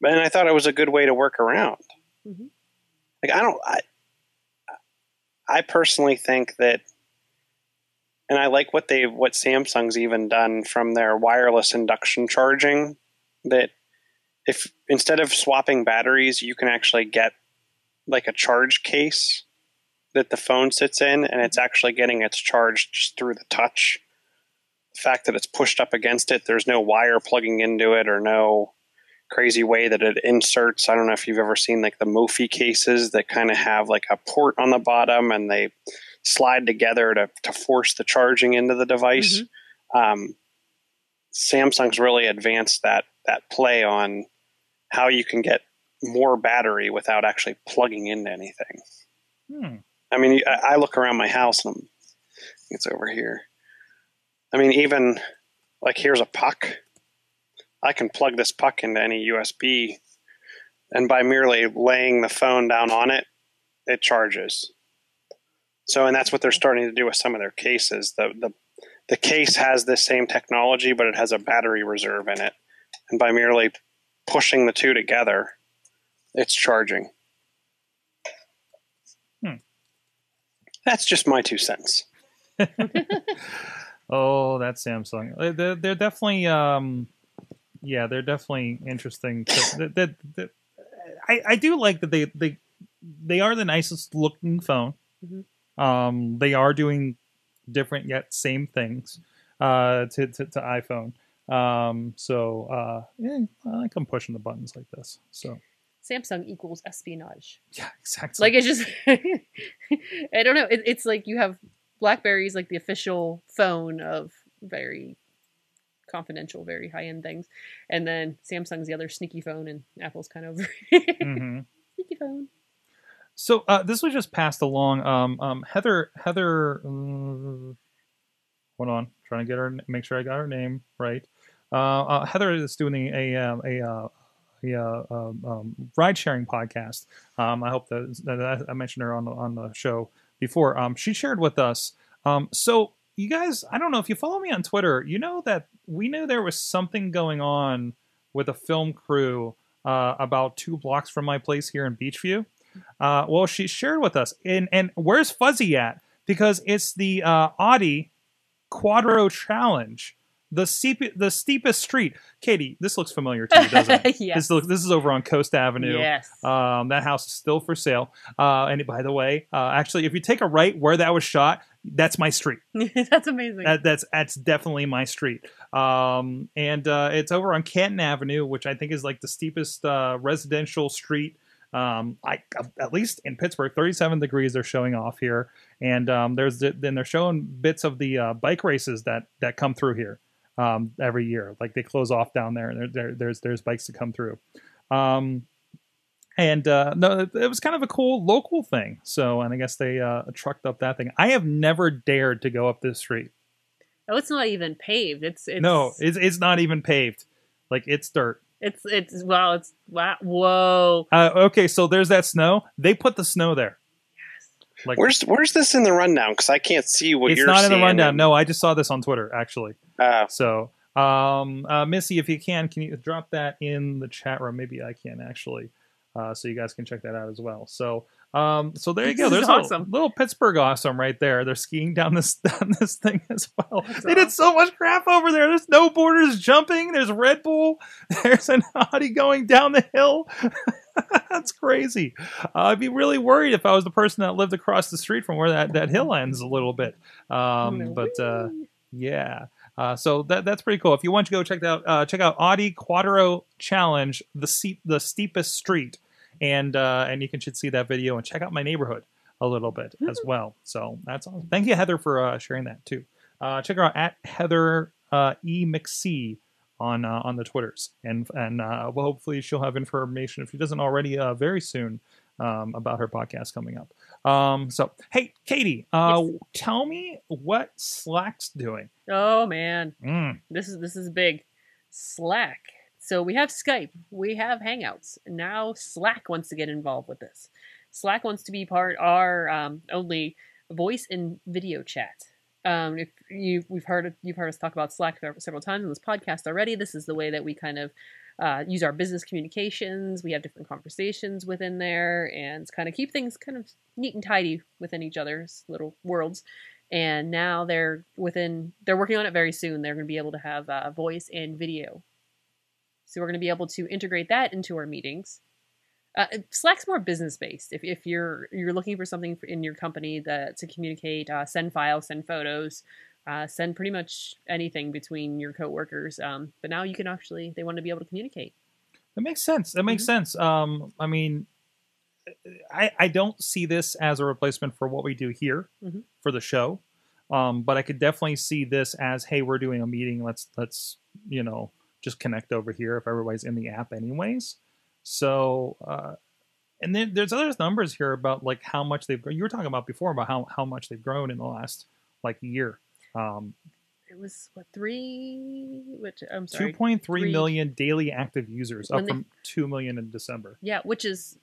And I thought it was a good way to work around. Mhm. Like I don't, I, I personally think that, and I like what they've what Samsung's even done from their wireless induction charging. That if instead of swapping batteries, you can actually get like a charge case that the phone sits in, and it's actually getting its charge just through the touch. The fact that it's pushed up against it, there's no wire plugging into it or no crazy way that it inserts. I don't know if you've ever seen like the Mophie cases that kind of have like a port on the bottom and they slide together to, to force the charging into the device. Um, Samsung's really advanced that that play on how you can get more battery without actually plugging into anything. Hmm. I mean, I I look around my house and I'm, it's over here. I mean, even like here's a puck. I can plug this puck into any USB, and by merely laying the phone down on it, it charges. So, and that's what they're starting to do with some of their cases. The the the case has this same technology, but it has a battery reserve in it, and by merely pushing the two together, it's charging. Hmm. That's just my two cents. Oh, that's Samsung. Uh, They're, they're definitely, um, yeah, they're definitely interesting. To, that, that, that, I, I do like that they, they, they are the nicest looking phone. Mhm. Um, they are doing different yet same things uh, to, to, to iPhone. Um, so uh, yeah, I like them pushing the buttons like this. So Samsung equals espionage. yeah, exactly. Like it's just, I don't know. It, it's like you have BlackBerry's like the official phone of very confidential, very high end things, and then Samsung's the other sneaky phone, and Apple's kind of hmm sneaky phone. So uh, this was just passed along. Um, um, Heather, Heather, uh, hold on, trying to get her, make sure I got her name right. Uh, uh, Heather is doing a um, a uh, a uh, um, um, ride sharing podcast. I hope that, that I mentioned her on the on the show before. She shared with us. So you guys, I don't know if you follow me on Twitter. You know that we knew there was something going on with a film crew about two blocks from my place here in Beechview. Uh, well, she shared with us, and and where's Fuzzy at? Because it's the uh, Audi Quattro Challenge, the steep, the steepest street. Katie, this looks familiar to you, doesn't it? yes. This this is over on Coast Avenue. Yes. Um, that house is still for sale. Uh, and by the way, uh, actually, if you take a right where that was shot, that's my street. That's amazing. That, that's that's definitely my street. Um, and uh, it's over on Canton Avenue, which I think is like the steepest uh, residential street. Um, I at least in Pittsburgh, 37 degrees they're showing off here, and um, there's the, then they're showing bits of the uh, bike races that that come through here um, every year. Like they close off down there, and there, there, there's there's bikes to come through. Um, and uh, no, it- it was kind of a cool local thing. So, and I guess they uh, trucked up that thing. I have never dared to go up this street. Oh, it's not even paved. It's, it's no, it's it's not even paved. Like it's dirt. It's it's wow. It's wow. Whoa. Uh, okay, so there's that snow. They put the snow there. Like Where's where's this in the rundown? Because I can't see what it's you're not in the seeing. rundown. No, I just saw this on Twitter actually. Uh, So, um, uh, Missy, if you can, can you drop that in the chat room? Maybe I can actually, uh, so you guys can check that out as well. So, um, so there you go. There's awesome. little, little Pittsburgh awesome right there. They're skiing down this down this thing as well. That's they did so much crap over there. There's snowboarders jumping. There's Red Bull. There's an Audi going down the hill. That's crazy. Uh, I'd be really worried if I was the person that lived across the street from where that, that hill ends a little bit. Um, but uh, yeah. Uh, so that that's pretty cool. If you want to go check out uh, check out Audi Quattro Challenge, the steep the steepest street, and uh, and you can should see that video and check out my neighborhood a little bit as well. So that's awesome. Thank you Heather for uh, sharing that too. Uh, check her out at Heather uh, E McC on uh, on the Twitters, and and uh, well, hopefully she'll have information if she doesn't already uh, very soon um, about her podcast coming up. Um, so hey, Katie, uh, Yes. tell me what Slack's doing. Oh man. Mm. This is this is big. Slack. So we have Skype, we have Hangouts. Now Slack wants to get involved with this. Slack wants to be part our um, only voice and video chat. Um, if you we've heard you've heard us talk about Slack several times in this podcast already. This is the way that we kind of uh, use our business communications. We have different conversations within there, and kind of keep things kind of neat and tidy within each other's little worlds and now they're within they're working on it very soon they're going to be able to have uh, voice and video so we're going to be able to integrate that into our meetings uh, slack's more business based if, if you're you're looking for something in your company that to communicate uh, send files send photos uh, send pretty much anything between your coworkers um, but now you can actually they want to be able to communicate That makes sense. That makes sense. Um, I mean, I I don't see this as a replacement for what we do here Mhm. for the show, um, but I could definitely see this as, hey, we're doing a meeting. Let's let's you know just connect over here if everybody's in the app anyways. So. Uh, and then there's other numbers here about like how much they've grown. You were talking about before about how, how much they've grown in the last like year. Um, it was what three which i'm sorry 2.3 three- million daily active users, up they- from 2 million in December. Yeah, which is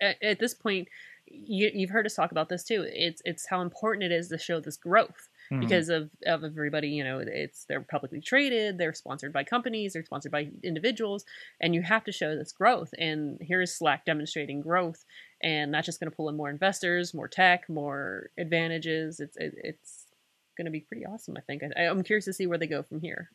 at, at this point, you, you've heard us talk about this too. It's it's how important it is to show this growth Mhm. because of of everybody. You know, it's they're publicly traded, they're sponsored by companies, they're sponsored by individuals, and you have to show this growth. And here is Slack demonstrating growth, and that's just going to pull in more investors, more tech, more advantages. It's it, it's going to be pretty awesome. I think. I, I'm curious to see where they go from here.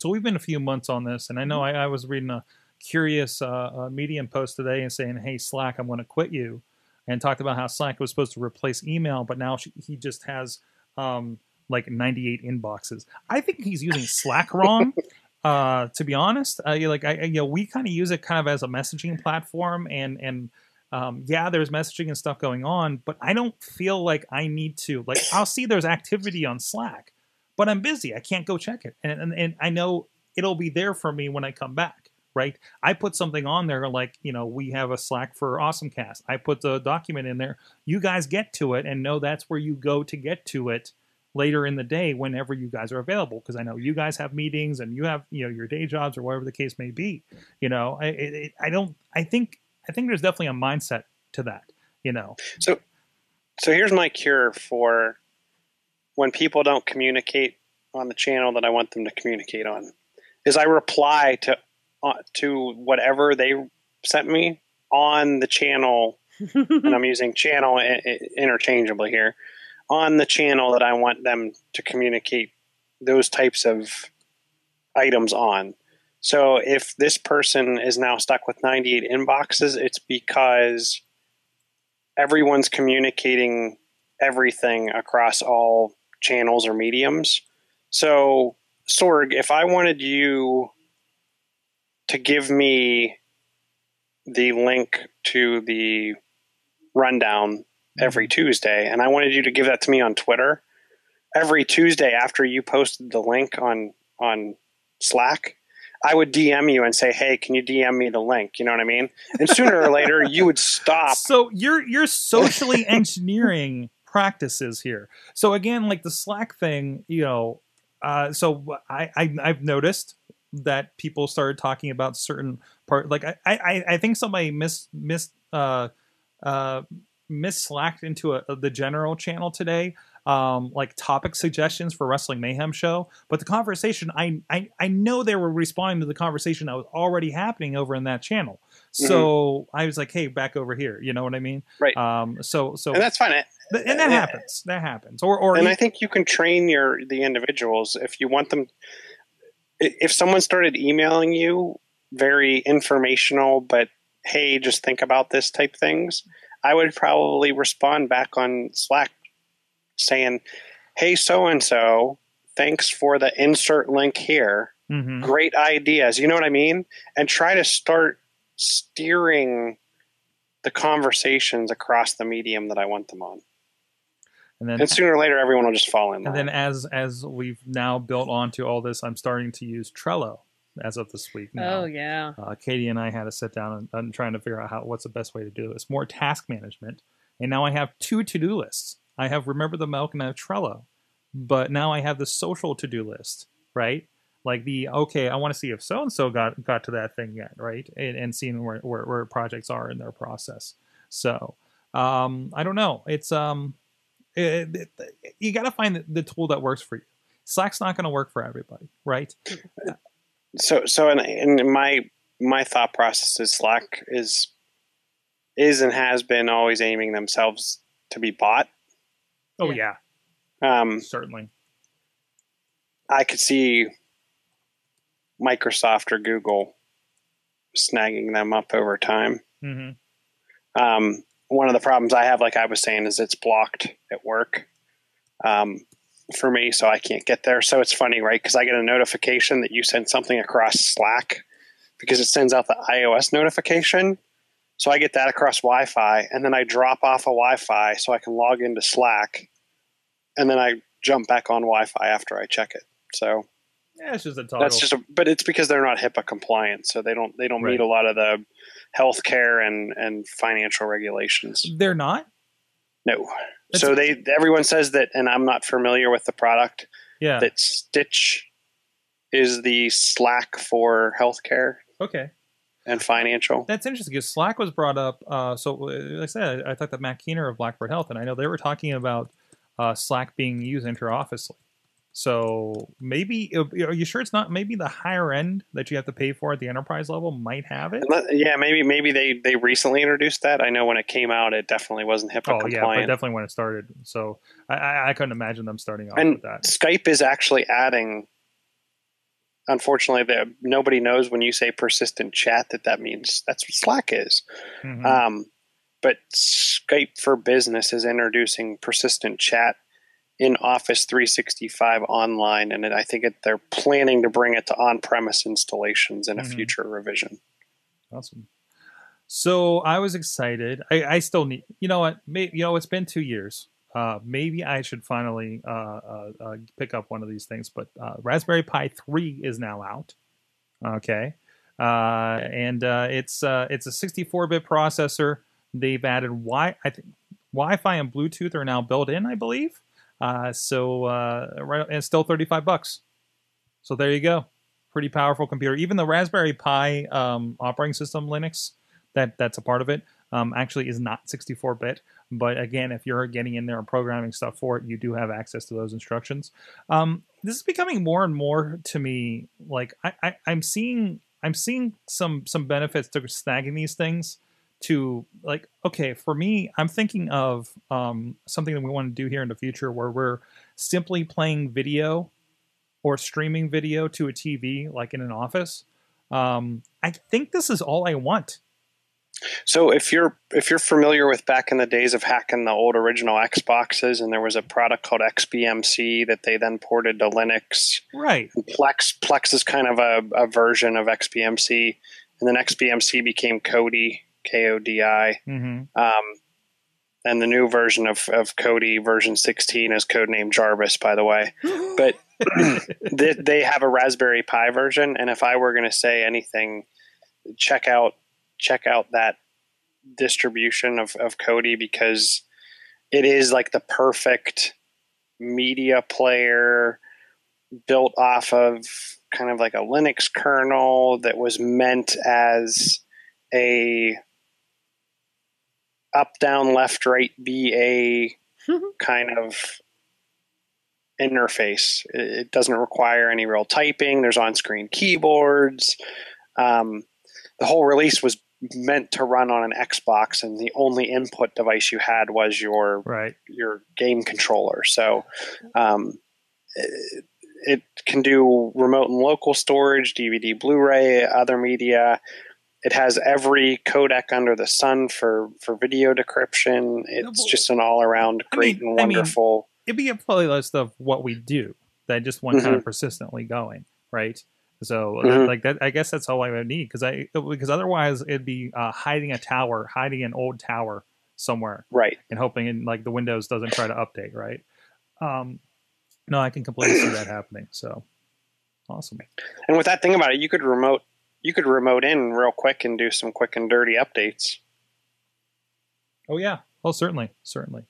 so we've been a few months on this, and I know I, I was reading a curious uh, uh, Medium post today and saying, "Hey, Slack, I'm going to quit you," and talked about how Slack was supposed to replace email, but now she, he just has um, like 98 inboxes. I think he's using Slack wrong. uh, to be honest, uh, like I, I- you know, we kind of use it kind of as a messaging platform, and and um, yeah, there's messaging and stuff going on, but I don't feel like I need to. Like, I'll see there's activity on Slack, but I'm busy. I can't go check it, and and, and I know it'll be there for me when I come back. Right? I put something on there like you know we have a Slack for AwesomeCast. I put the document in there. You guys get to it and know that's where you go to get to it later in the day whenever you guys are available because I know you guys have meetings and you have you know your day jobs or whatever the case may be. You know, I it, I don't. I think I think there's definitely a mindset to that. You know, So, so here's my cure for when people don't communicate on the channel that I want them to communicate on. Is I reply to Uh, to whatever they sent me on the channel, and I'm using channel interchangeably here, on the channel that I want them to communicate those types of items on. So if this person is now stuck with 98 inboxes, it's because everyone's communicating everything across all channels or mediums. So, Sorg, if I wanted you to give me the link to the rundown every Tuesday, and I wanted you to give that to me on Twitter every Tuesday after you posted the link on on Slack, I would DM you and say, "Hey, can you DM me the link?" You know what I mean? And sooner or later, you would stop. So you're you're socially engineering practices here. So again, like the Slack thing, you know, uh, so I, I I've noticed that people started talking about certain part. Like I I, I think somebody miss miss uh uh misslacked into a, the general channel today. Um, like topic suggestions for Wrestling Mayhem show, but the conversation I, I I know they were responding to the conversation that was already happening over in that channel. So I was like, hey, back over here. You know what I mean? Right. Um. So so and that's fine. Th- and that happens. That happens. Or or and I think you can train your the individuals if you want them. If someone started emailing you very informational, but hey, just think about this type things, I would probably respond back on Slack saying, "Hey, so and so, thanks for the insert link here. Mhm. Great ideas." You know what I mean? And try to start steering the conversations across the medium that I want them on. And then And sooner or later, everyone will just fall in line. and then as as we've now built onto all this, I'm starting to use Trello as of this week. Now. Oh yeah. Uh, Katie and I had to sit down and, and trying to figure out how what's the best way to do this. More task management, and now I have two to do lists. I have remember the milk and I have Trello, but now I have the social to do list, right? Like the okay, I want to see if so and so got got to that thing yet, right? And, and seeing where, where where projects are in their process. So um, I don't know. It's um, it, it- you got to find the, the tool that works for you. Slack's not going to work for everybody, right? so so in, in my my thought process is Slack is is and has been always aiming themselves to be bought. Oh Yeah. yeah, Um, certainly. I could see Microsoft or Google snagging them up over time. hmm Um, one of the problems I have, like I was saying, is it's blocked at work um, for me, so I can't get there. So it's funny, right? Because I get a notification that you sent something across Slack because it sends out the iOS notification. So I get that across Wi Fi, and then I drop off a Wi Fi so I can log into Slack, and then I jump back on Wi Fi after I check it. So Yeah, it's just a toggle. that's just, a, but it's because they're not HIPAA compliant, so they don't they don't meet a lot of the healthcare and and financial regulations. They're not. No. That's- so they everyone says that, and I'm not familiar with the product. Yeah. That Stitch is the Slack for healthcare okay. and financial. That's interesting because Slack was brought up. Uh, so, uh, like I said, I talked to Matt Keener of Blackbird Health, and I know they were talking about uh, Slack being used inter-officely. So maybe are you sure it's not? Maybe the higher end that you have to pay for at the enterprise level might have it. Yeah, maybe maybe they they recently introduced that. I know when it came out, it definitely wasn't HIPAA Oh yeah, but definitely when it started. So I, I, couldn't imagine them starting off and with that. Skype is actually adding. Unfortunately, that nobody knows when you say persistent chat that that means that's what Slack is. Mhm. Um, but Skype for Business is introducing persistent chat in Office 365 online, and I think it, they're planning to bring it to on-premise installations in a Mhm. future revision. Awesome. So I was excited. I, I still need. You know what? May, you know it's been two years. Uh, maybe I should finally uh, uh, uh, pick up one of these things. But uh, Raspberry Pi three is now out. Okay, uh, and uh, it's uh, it's a 64 bit processor. They've added Wi. I think Wi-Fi and Bluetooth are now built in. I believe. Uh, so uh, right, and still 35 bucks. So there you go pretty powerful computer. Even the Raspberry Pi um, operating system Linux that that's a part of it um, actually is not 64 bit. But again, if you're getting in there and programming stuff for it, you do have access to those instructions. Um, this is becoming more and more to me like I, I, I'm seeing I'm seeing some some benefits to snagging these things. To like okay, for me, I'm thinking of um, something that we want to do here in the future where we're simply playing video or streaming video to a TV, like in an office. Um, I think this is all I want. So if you're if you're familiar with back in the days of hacking the old original Xboxes, and there was a product called XBMC that they then ported to Linux. Right. Plex Plex is kind of a, a version of XBMC, and then XBMC became Kodi K O D I. Mm-hmm. Um, and the new version of, of Kodi, version 16, is codenamed Jarvis, by the way. But they, they have a Raspberry Pi version, and if I were going to say anything, check out check out that distribution of, of Kodi because it is like the perfect media player built off of kind of like a Linux kernel that was meant as a up down left right BA kind of interface. It it doesn't require any real typing. There's on-screen keyboards. Um, the whole release was meant to run on an Xbox, and the only input device you had was your Right. your game controller. So um, it, it can do remote and local storage, DVD, Blu-ray, other media. It has every codec under the sun for for video decryption. It's just an all-around I great mean- and I mean, wonderful. It'd be a playlist of what we do that just one kind of persistently going, right? So Mhm. like that, I guess that's all I would need because I because otherwise it'd be uh, hiding a tower, hiding an old tower somewhere, right. and hoping in like the Windows doesn't try to update, right? Um, no, I can completely see that happening. So awesome. And with that thing about it, you could remote you could remote in real quick and do some quick and dirty updates. Oh yeah. Oh certainly, certainly.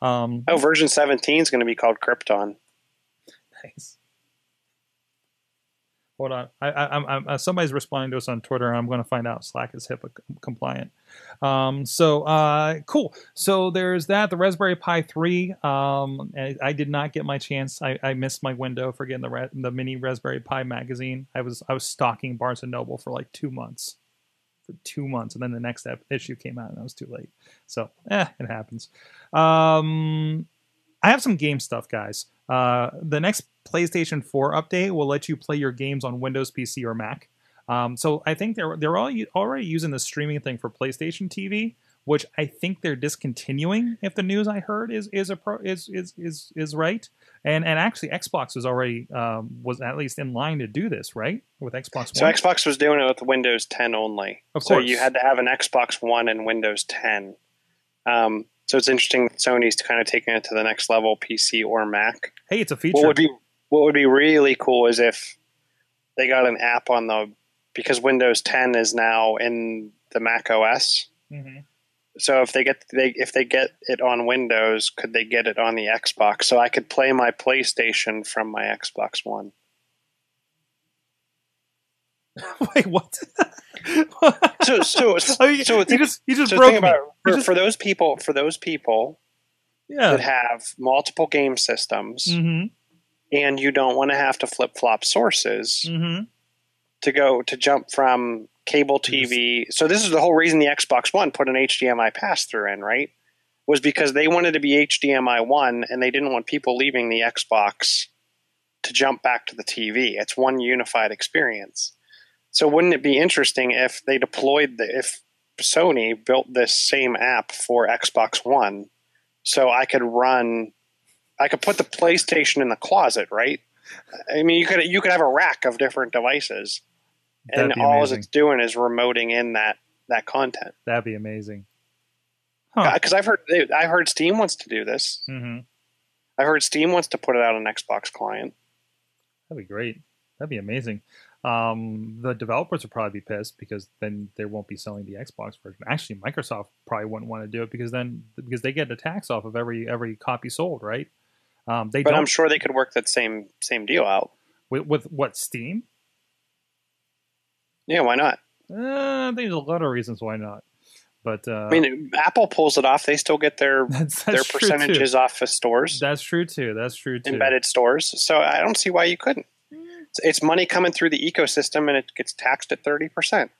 Um, Oh, version 17 is going to be called Krypton. Nice. Hold on. I, I, I'm, I'm, uh, somebody's responding to us on Twitter, I'm going to find out Slack is HIPAA compliant. Um, so uh, cool. So there's that. The Raspberry Pi 3. Um, I, I did not get my chance. I, I missed my window for getting the ra- the mini Raspberry Pi magazine. I was I was stalking Barnes and Noble for like two months, for two months, and then the next issue came out, and I was too late. So eh, it happens. Um, I have some game stuff, guys. Uh, the next PlayStation 4 update will let you play your games on Windows PC or Mac. Um, so I think they're they're all already using the streaming thing for PlayStation TV, which I think they're discontinuing. If the news I heard is is a pro, is is is is right, and and actually Xbox was already um, was at least in line to do this, right? With Xbox So One. Xbox was doing it with Windows 10 only. Of so course. you had to have an Xbox One and Windows 10. Um, so it's interesting that Sony's kind of taking it to the next level, PC or Mac. hey, it's a feature. What would be what would be really cool is if they got an app on the because Windows 10 is now in the Mac OS. Mhm. So if they get they if they get it on Windows, could they get it on the Xbox? So I could play my PlayStation from my Xbox One. Wait, what? So so Oh, you, so you just you just so broke about for, just- for those people for those people yeah. that have multiple game systems Mm-hmm. and you don't want to have to flip flop sources Mm-hmm. to go to jump from cable TV. So this is the whole reason the Xbox One put an HDMI pass through in, right? Was because they wanted to be HDMI one and they didn't want people leaving the Xbox to jump back to the TV. It's one unified experience. So wouldn't it be interesting if they deployed the if Sony built this same app for Xbox One so I could run I could put the PlayStation in the closet, right? I mean you could you could have a rack of different devices and That'd be all amazing. it's doing is remoting in that that content. That'd be amazing. Huh. Because I've heard I've heard Steam wants to do this. Mm-hmm. I've heard Steam wants to put it out on Xbox client. That'd be great. That'd be amazing. Um, the developers would probably be pissed because then they won't be selling the Xbox version. Actually, Microsoft probably wouldn't want to do it because then because they get the tax off of every every copy sold, right? Um, they But don't I'm sure they could work that same same deal out. with, with what Steam. Yeah, why not? Uh, there's a lot of reasons why not. But uh, I mean, Apple pulls it off. They still get their that's, that's their percentages off of stores, That's true too. That's true too. embedded stores. So I don't see why you couldn't. It's, money coming through the ecosystem, and it gets taxed at thirty percent.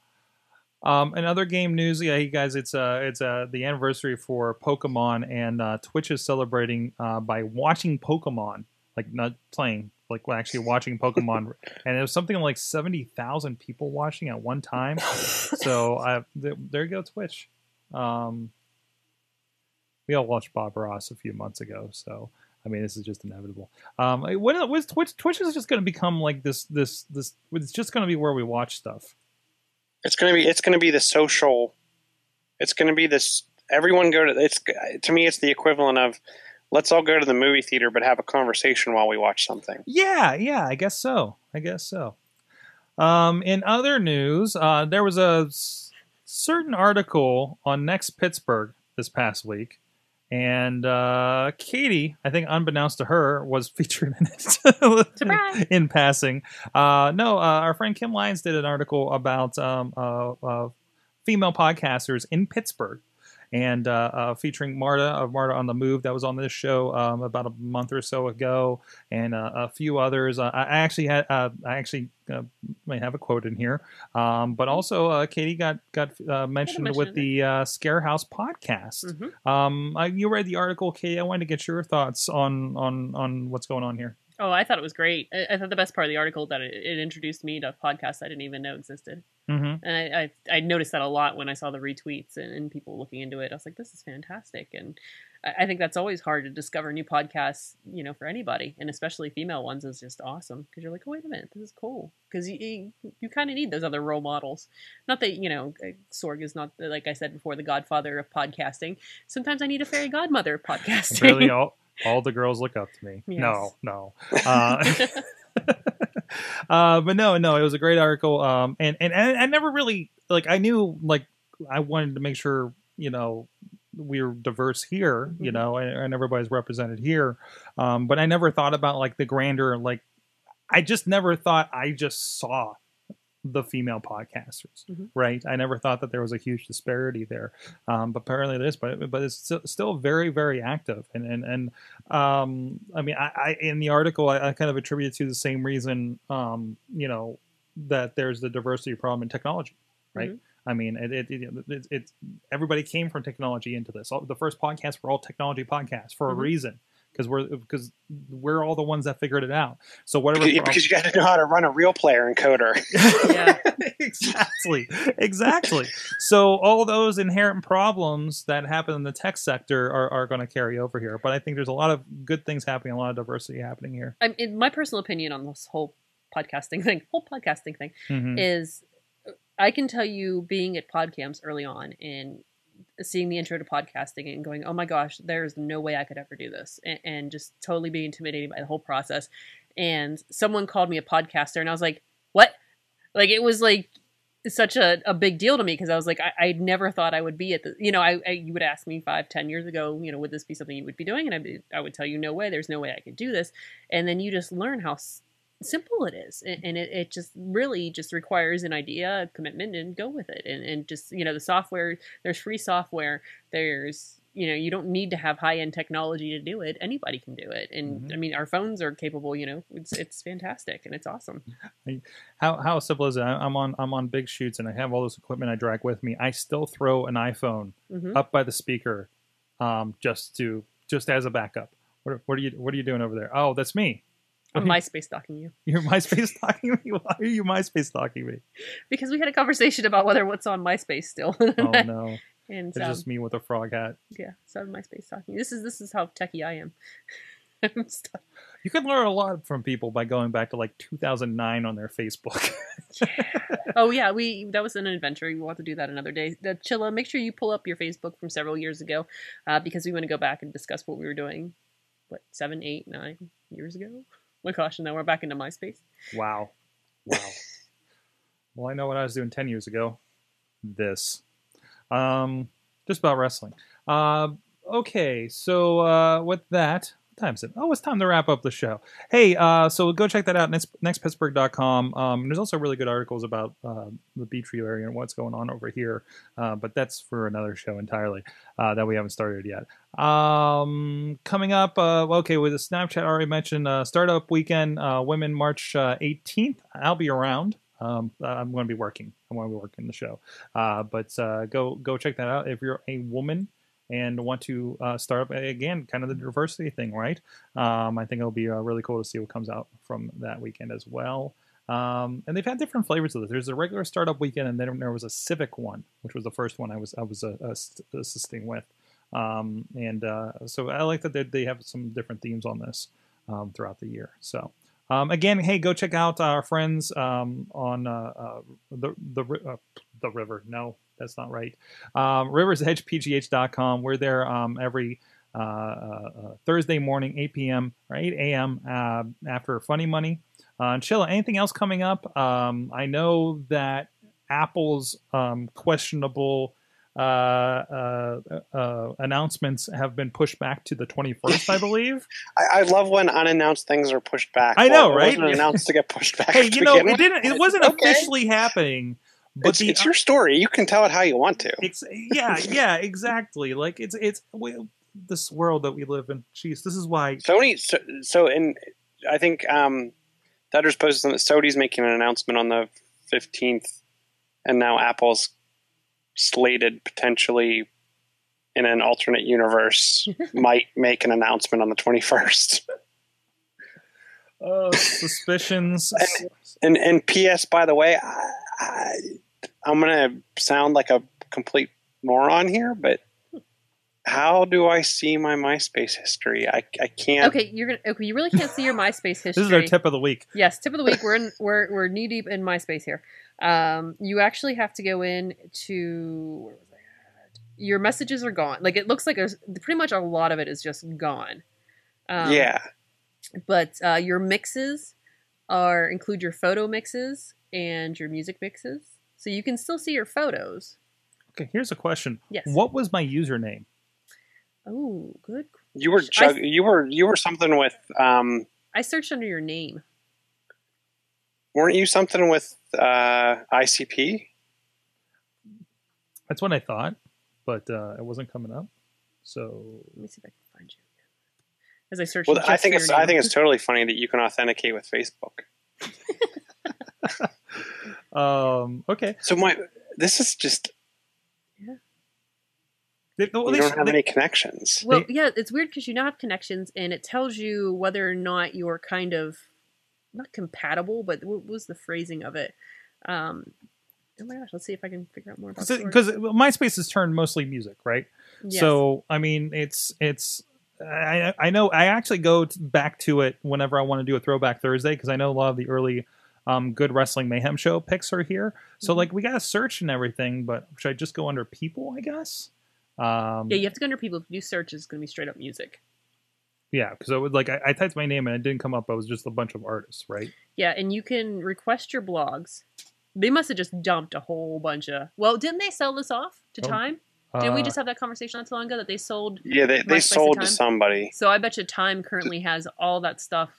Um, and other game news, yeah, you guys, it's uh, it's uh, the anniversary for Pokemon, and uh, Twitch is celebrating uh, by watching Pokemon, like not playing, like actually watching Pokemon, and it was something like seventy thousand people watching at one time. so uh, th- there you go, Twitch. Um, we all watched Bob Ross a few months ago, so I mean, this is just inevitable. Um, when was Twitch? Twitch is just going to become like this, this, this. It's just going to be where we watch stuff. It's gonna be it's gonna be the social. It's gonna be this. Everyone go to it's to me. It's the equivalent of let's all go to the movie theater, but have a conversation while we watch something. Yeah, yeah, I guess so. I guess so. Um, in other news, uh, there was a s- certain article on Next Pittsburgh this past week, and uh, Katie, I think unbeknownst to her, was featured in it. In passing. Uh, no, uh, our friend Kim Lyons did an article about um, uh, uh, female podcasters in Pittsburgh. And uh, uh, featuring Marta of Marta on the Move, that was on this show um, about a month or so ago, and uh, a few others. Uh, I actually had, uh, I actually uh, may have a quote in here, um, but also uh, Katie got got uh, mentioned with the uh, Scare House podcast. Mhm. Um, I, you read the article, Katie. I wanted to get your thoughts on on on what's going on here. Oh, I thought it was great. I, I thought the best part of the article that it, it introduced me to podcasts I didn't even know existed, Mm-hmm. and I, I, I noticed that a lot when I saw the retweets and, and people looking into it. I was like, this is fantastic, and I, I think that's always hard to discover new podcasts, you know, for anybody, and especially female ones is just awesome because you're like, oh wait a minute, this is cool because you you, you kind of need those other role models. Not that you know, uh, Sorg is not like I said before the godfather of podcasting. Sometimes I need a fairy godmother of podcasting. Really, all all the girls look up to me. Yes. No, no. Uh, uh, but no, no, it was a great article. Um, and, and and I never really like. I knew like I wanted to make sure you know we're diverse here, you Mhm. know, and, and everybody's represented here. Um, but I never thought about like the grander like. I just never thought I just saw the female podcasters, Mhm. right? I never thought that there was a huge disparity there, um, but apparently it is. But but it's still, still very very active, and and and um, I mean, I, I in the article I, I kind of attribute it to the same reason, um, you know, that there's the diversity problem in technology, right? Mhm. I mean, it, it, it, it, it's everybody came from technology into this. All, the first podcasts were all technology podcasts for Mhm. a reason because we're because we're all the ones that figured it out. So whatever Because, prob- because you got to know how to run a real player encoder. Yeah. exactly. Exactly. So all those inherent problems that happen in the tech sector are, are going to carry over here. But I think there's a lot of good things happening, a lot of diversity happening here. I'm, in my personal opinion on this whole podcasting thing, whole podcasting thing, Mhm. is I can tell you being at PodCamps early on and seeing the intro to podcasting and going, oh my gosh, there's no way I could ever do this, and, and just totally being intimidated by the whole process. And someone called me a podcaster, and I was like, what? Like it was like such a, a big deal to me because I was like, I, I never thought I would be at the, you know, I, I you would ask me five, ten years ago, you know, would this be something you would be doing? And I'd be, I would tell you, no way, there's no way I could do this. And then you just learn how simple it is and, and it, it just really just requires an idea a commitment and go with it and, and just you know the software there's free software there's you know you don't need to have high-end technology to do it anybody can do it and Mhm. i mean our phones are capable you know it's it's fantastic and it's awesome How how simple is it? I'm on I'm on big shoots and I have all this equipment I drag with me. I still throw an iPhone hmm up by the speaker, um, just to just as a backup. What, what are you What are you doing over there? Oh, that's me. I'm myspace stalking you You're MySpace stalking me. Why are you MySpace stalking me? because we had a conversation about whether what's on myspace still Oh no, and it's um, just me with a frog hat. yeah so myspace stalking this is this is how techie i am You can learn a lot from people by going back to like 2009 on their Facebook. Oh yeah, we that was an adventure. We want to do that another day. Uh, Chilla, make sure you pull up your Facebook from several years ago, uh, because we want to go back and discuss what we were doing. What seven, eight, nine years ago? My gosh, and now we're back into MySpace. wow, wow. well, I know what I was doing 10 years ago. This, um, just about wrestling. Uh, okay, so uh, with that. What Time is it? Oh, it's time to wrap up the show. Hey, uh, so go check that out, next, nextpittsburgh.com. Um, there's also really good articles about uh, the Beechview area and what's going on over here, uh, but that's for another show entirely uh, that we haven't started yet. Um, coming up, uh, okay, with the Snapchat, I already mentioned uh, Startup Weekend, Women March uh, 18th. I'll be around. Um, I'm going to be working. I'm going to be working the show. But go go check that out if you're a woman and want to uh, start up again, kind of the diversity thing, right? Um, I think it'll be uh, really cool to see what comes out from that weekend as well. Um, and they've had different flavors of this. There's a regular startup weekend, and then there was a civic one, which was the first one I was I was uh, assisting with. Um, and uh, so I like that they, they have some different themes on this um, throughout the year. So um, again, hey, go check out our friends um, on uh, uh, the the uh, the river. No, that's not right. Um, RiversEdgePGH.com. We're there um, every uh, uh, uh, Thursday morning, 8 p.m. or 8 a.m. Uh, after Funny Money. Uh, Chilla, anything else coming up? Um, I know that Apple's um, questionable uh, uh, uh, announcements have been pushed back to the 21st, I believe. I, I love when unannounced things are pushed back. I know, Well, it right? wasn't announced to get pushed back. hey, you know, it didn't. It wasn't Okay. officially happening, but It's, the it's your story. You can tell it how you want to. It's yeah, yeah, exactly. Like it's it's we, this world that we live in. Jeez, this is why. Sony. So, so in I think um, Dutter's posted something that Sony's making an announcement on the fifteenth, and now Apple's slated potentially in an alternate universe might make an announcement on the twenty first. Uh, suspicions. And and P.S. By the way, I, I, I'm gonna sound like a complete moron here, but how do I see my MySpace history? I I can't. Okay, you're gonna. Okay, you really can't see your MySpace history. This is our tip of the week. Yes, tip of the week. We're in. We're we're knee deep in MySpace here. Um, you actually have to go in to where was I at? Your messages are gone. Like it looks like there's pretty much a lot of it is just gone. Um, yeah. but uh, your mixes are include your photo mixes and your music mixes, so you can still see your photos. Okay, here's a question. Yes. What was my username? Oh, good. You were I- you were you were something with um I searched under your name. weren't you something with uh ICP? That's what I thought, but uh, it wasn't coming up. So Let me see if I can find you. As I search, Well, I think it's your I think it's totally funny that you can authenticate with Facebook. um, okay. So my this is just They, well, you they don't have they- any connections. Well, yeah, it's weird because you now have connections, and it tells you whether or not you're kind of not compatible, but what was the phrasing of it? Um, oh my gosh, let's see if I can figure out more about it. because MySpace has turned mostly music, right? Yes. So I mean, it's it's. I I know I actually go t- back to it whenever I want to do a Throwback Thursday because I know a lot of the early um, Good Wrestling Mayhem show picks are here. So Mhm. like we got to search and everything, but should I just go under people? I guess. Um, yeah, you have to go under people. If you search, it's going to be straight up music. yeah, because I would like I, I typed my name and it didn't come up. I was just a bunch of artists, right? Yeah, and you can request your blogs. They must have just dumped a whole bunch of. Well, didn't they sell this off to Oh, Time? Didn't we Uh, just have that conversation not too long ago that they sold Yeah, they, they sold to somebody. So I bet you Time currently has all that stuff,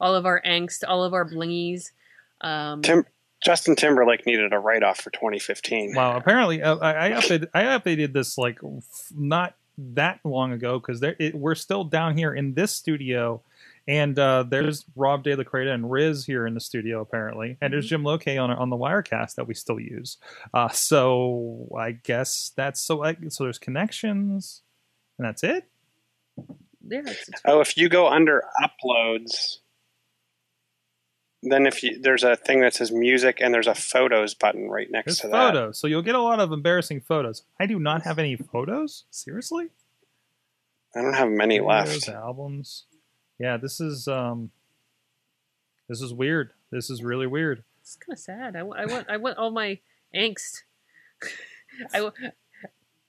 all of our angst, all of our blingies. Um, Tim, Justin Timberlake needed a write off for 2015. Wow. Apparently, uh, I, I updated. I updated this like f- not that long ago because we're still down here in this studio, and uh, there's Rob De La Creta and Riz here in the studio apparently, and there's Jim Loke on on the Wirecast that we still use. Uh, so I guess that's so. I, so there's connections, and that's it. yeah, it's, it's- Oh, if you go under uploads, then if you there's a thing that says music and there's a photos button right next There's to that. photos, so you'll get a lot of embarrassing photos. I do not have any photos. Seriously. I don't have many Videos, left. albums. Yeah, this is um this is weird. This is really weird. it's kind of sad. I, I want I want all my angst. I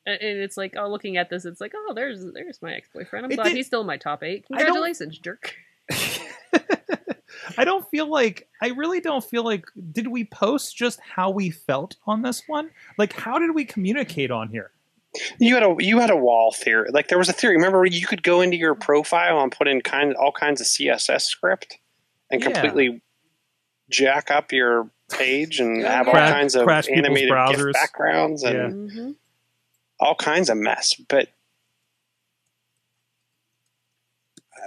and it's like oh, looking at this, it's like oh, there's there's my ex boyfriend. I'm It glad did- he's still in my top eight. Congratulations, jerk. I don't feel like I really don't feel like did we post just how we felt on this one? Like how did we communicate on here? You had a you had a wall theory. Like there was a theory. Remember, you could go into your profile and put in kind all kinds of CSS script and Yeah. completely jack up your page and have all Crash- kinds of animated GIF backgrounds and Yeah. hmm all kinds of mess. But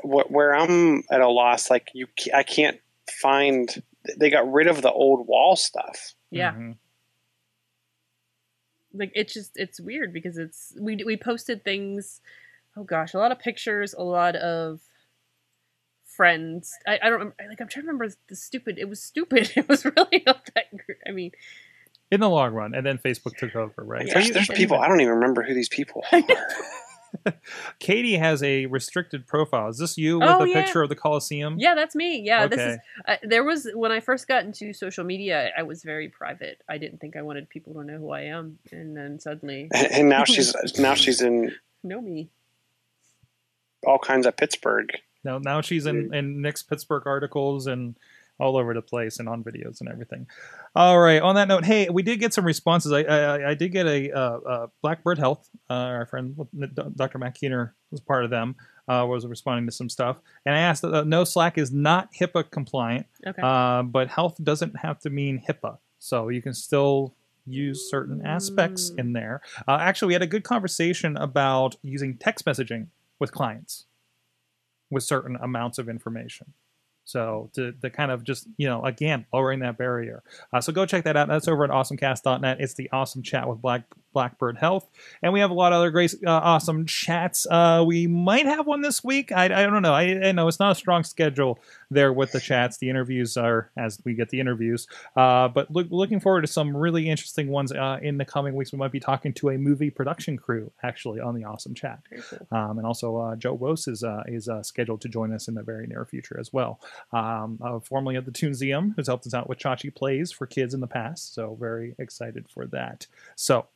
what, where I'm at a loss, like you, I can't find. They got rid of the old wall stuff. Yeah, Mhm. Like it's just it's weird because it's we we posted things. Oh gosh, a lot of pictures, a lot of friends. I, I don't. Like I'm trying to remember the stupid. It was stupid. It was really not that. gr- I mean, In the long run, and then Facebook took over, right? Oh so Gosh, you- there's people I don't even remember who these people are. Katie has a restricted profile. Is this you with Oh, the yeah. picture of the Coliseum? yeah, that's me. Yeah, this is. Uh, there was when I first got into social media, I was very private. I didn't think I wanted people to know who I am, and then suddenly and now she's now she's in know me. all kinds of Pittsburgh. Now, now she's in, in Next Pittsburgh articles and all over the place and on videos and everything. All right. On that note, hey, we did get some responses. I I, I did get a uh, uh, Blackbird Health. Uh, our friend Dr. Matt Keener was part of them. Uh, was responding to some stuff, and I asked that uh, no Slack is not HIPAA compliant, Okay. uh, but health doesn't have to mean HIPAA, so you can still use certain aspects Mm. in there. Uh, actually, we had a good conversation about using text messaging with clients with certain amounts of information. So to, to kind of just, you know, again, lowering that barrier. Uh, so go check that out. That's over at awesomecast.net. It's the awesome chat with Black Blackbird Health. And we have a lot of other great, uh, awesome chats. Uh, we might have one this week. I, I don't know. I, I know it's not a strong schedule there with the chats. The interviews are as we get the interviews. Uh, but look, looking forward to some really interesting ones uh, in the coming weeks. We might be talking to a movie production crew actually on the awesome chat. Um, and also, uh, Joe Wos is uh, is uh, scheduled to join us in the very near future as well. Um, formerly of the Toonseum, who's helped us out with Chachi Plays for kids in the past. So very excited for that. So.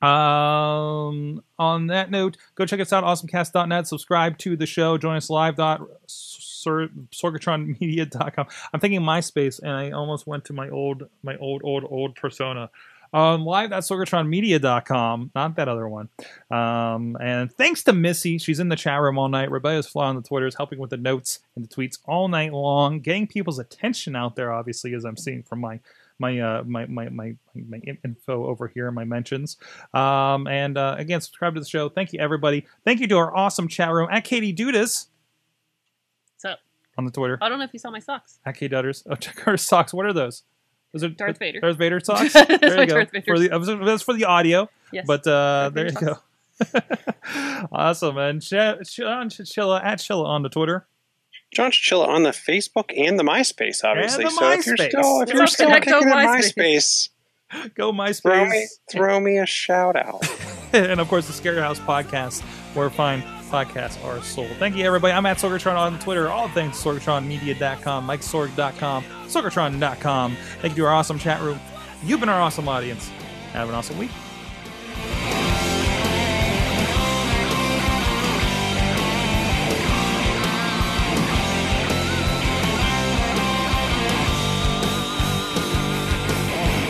Um, on that note, go check us out, awesomecast.net. Subscribe to the show. Join us live. Sorgatronmedia.com. I'm thinking MySpace, and I almost went to my old, my old, old, old persona. Um, live at sorgatronmedia.com, not that other one. Um, and thanks to Missy, she's in the chat room all night. Rebecca's fly on the Twitters, helping with the notes and the tweets all night long, getting people's attention out there. Obviously, as I'm seeing from my my uh, my, my my my info over here, my mentions. Um, and uh, again, subscribe to the show. Thank you, everybody. Thank you to our awesome chat room at Katie Dudas So on the Twitter I don't know if you saw my socks. at K Dutters. Oh, check our socks. What are those? Those are Darth Vader. Darth Vader socks. There you go. For the, that's for the audio. Yes. But uh, there you Vader go. awesome. And Ch- John Chichilla at Chilla on the Twitter. John Chichilla on the Facebook and the MySpace, obviously. the so if you're still if you're still kicking on at MySpace. MySpace, Go throw me MySpace. throw me a shout out. and of course, the Scary House podcast, where fine podcasts are sold. Thank you, everybody. I'm at Sorgatron on Twitter. All things SorgatronMedia.com, MikeSorg.com, Sorgatron.com. Thank you to our awesome chat room. You've been our awesome audience. Have an awesome week.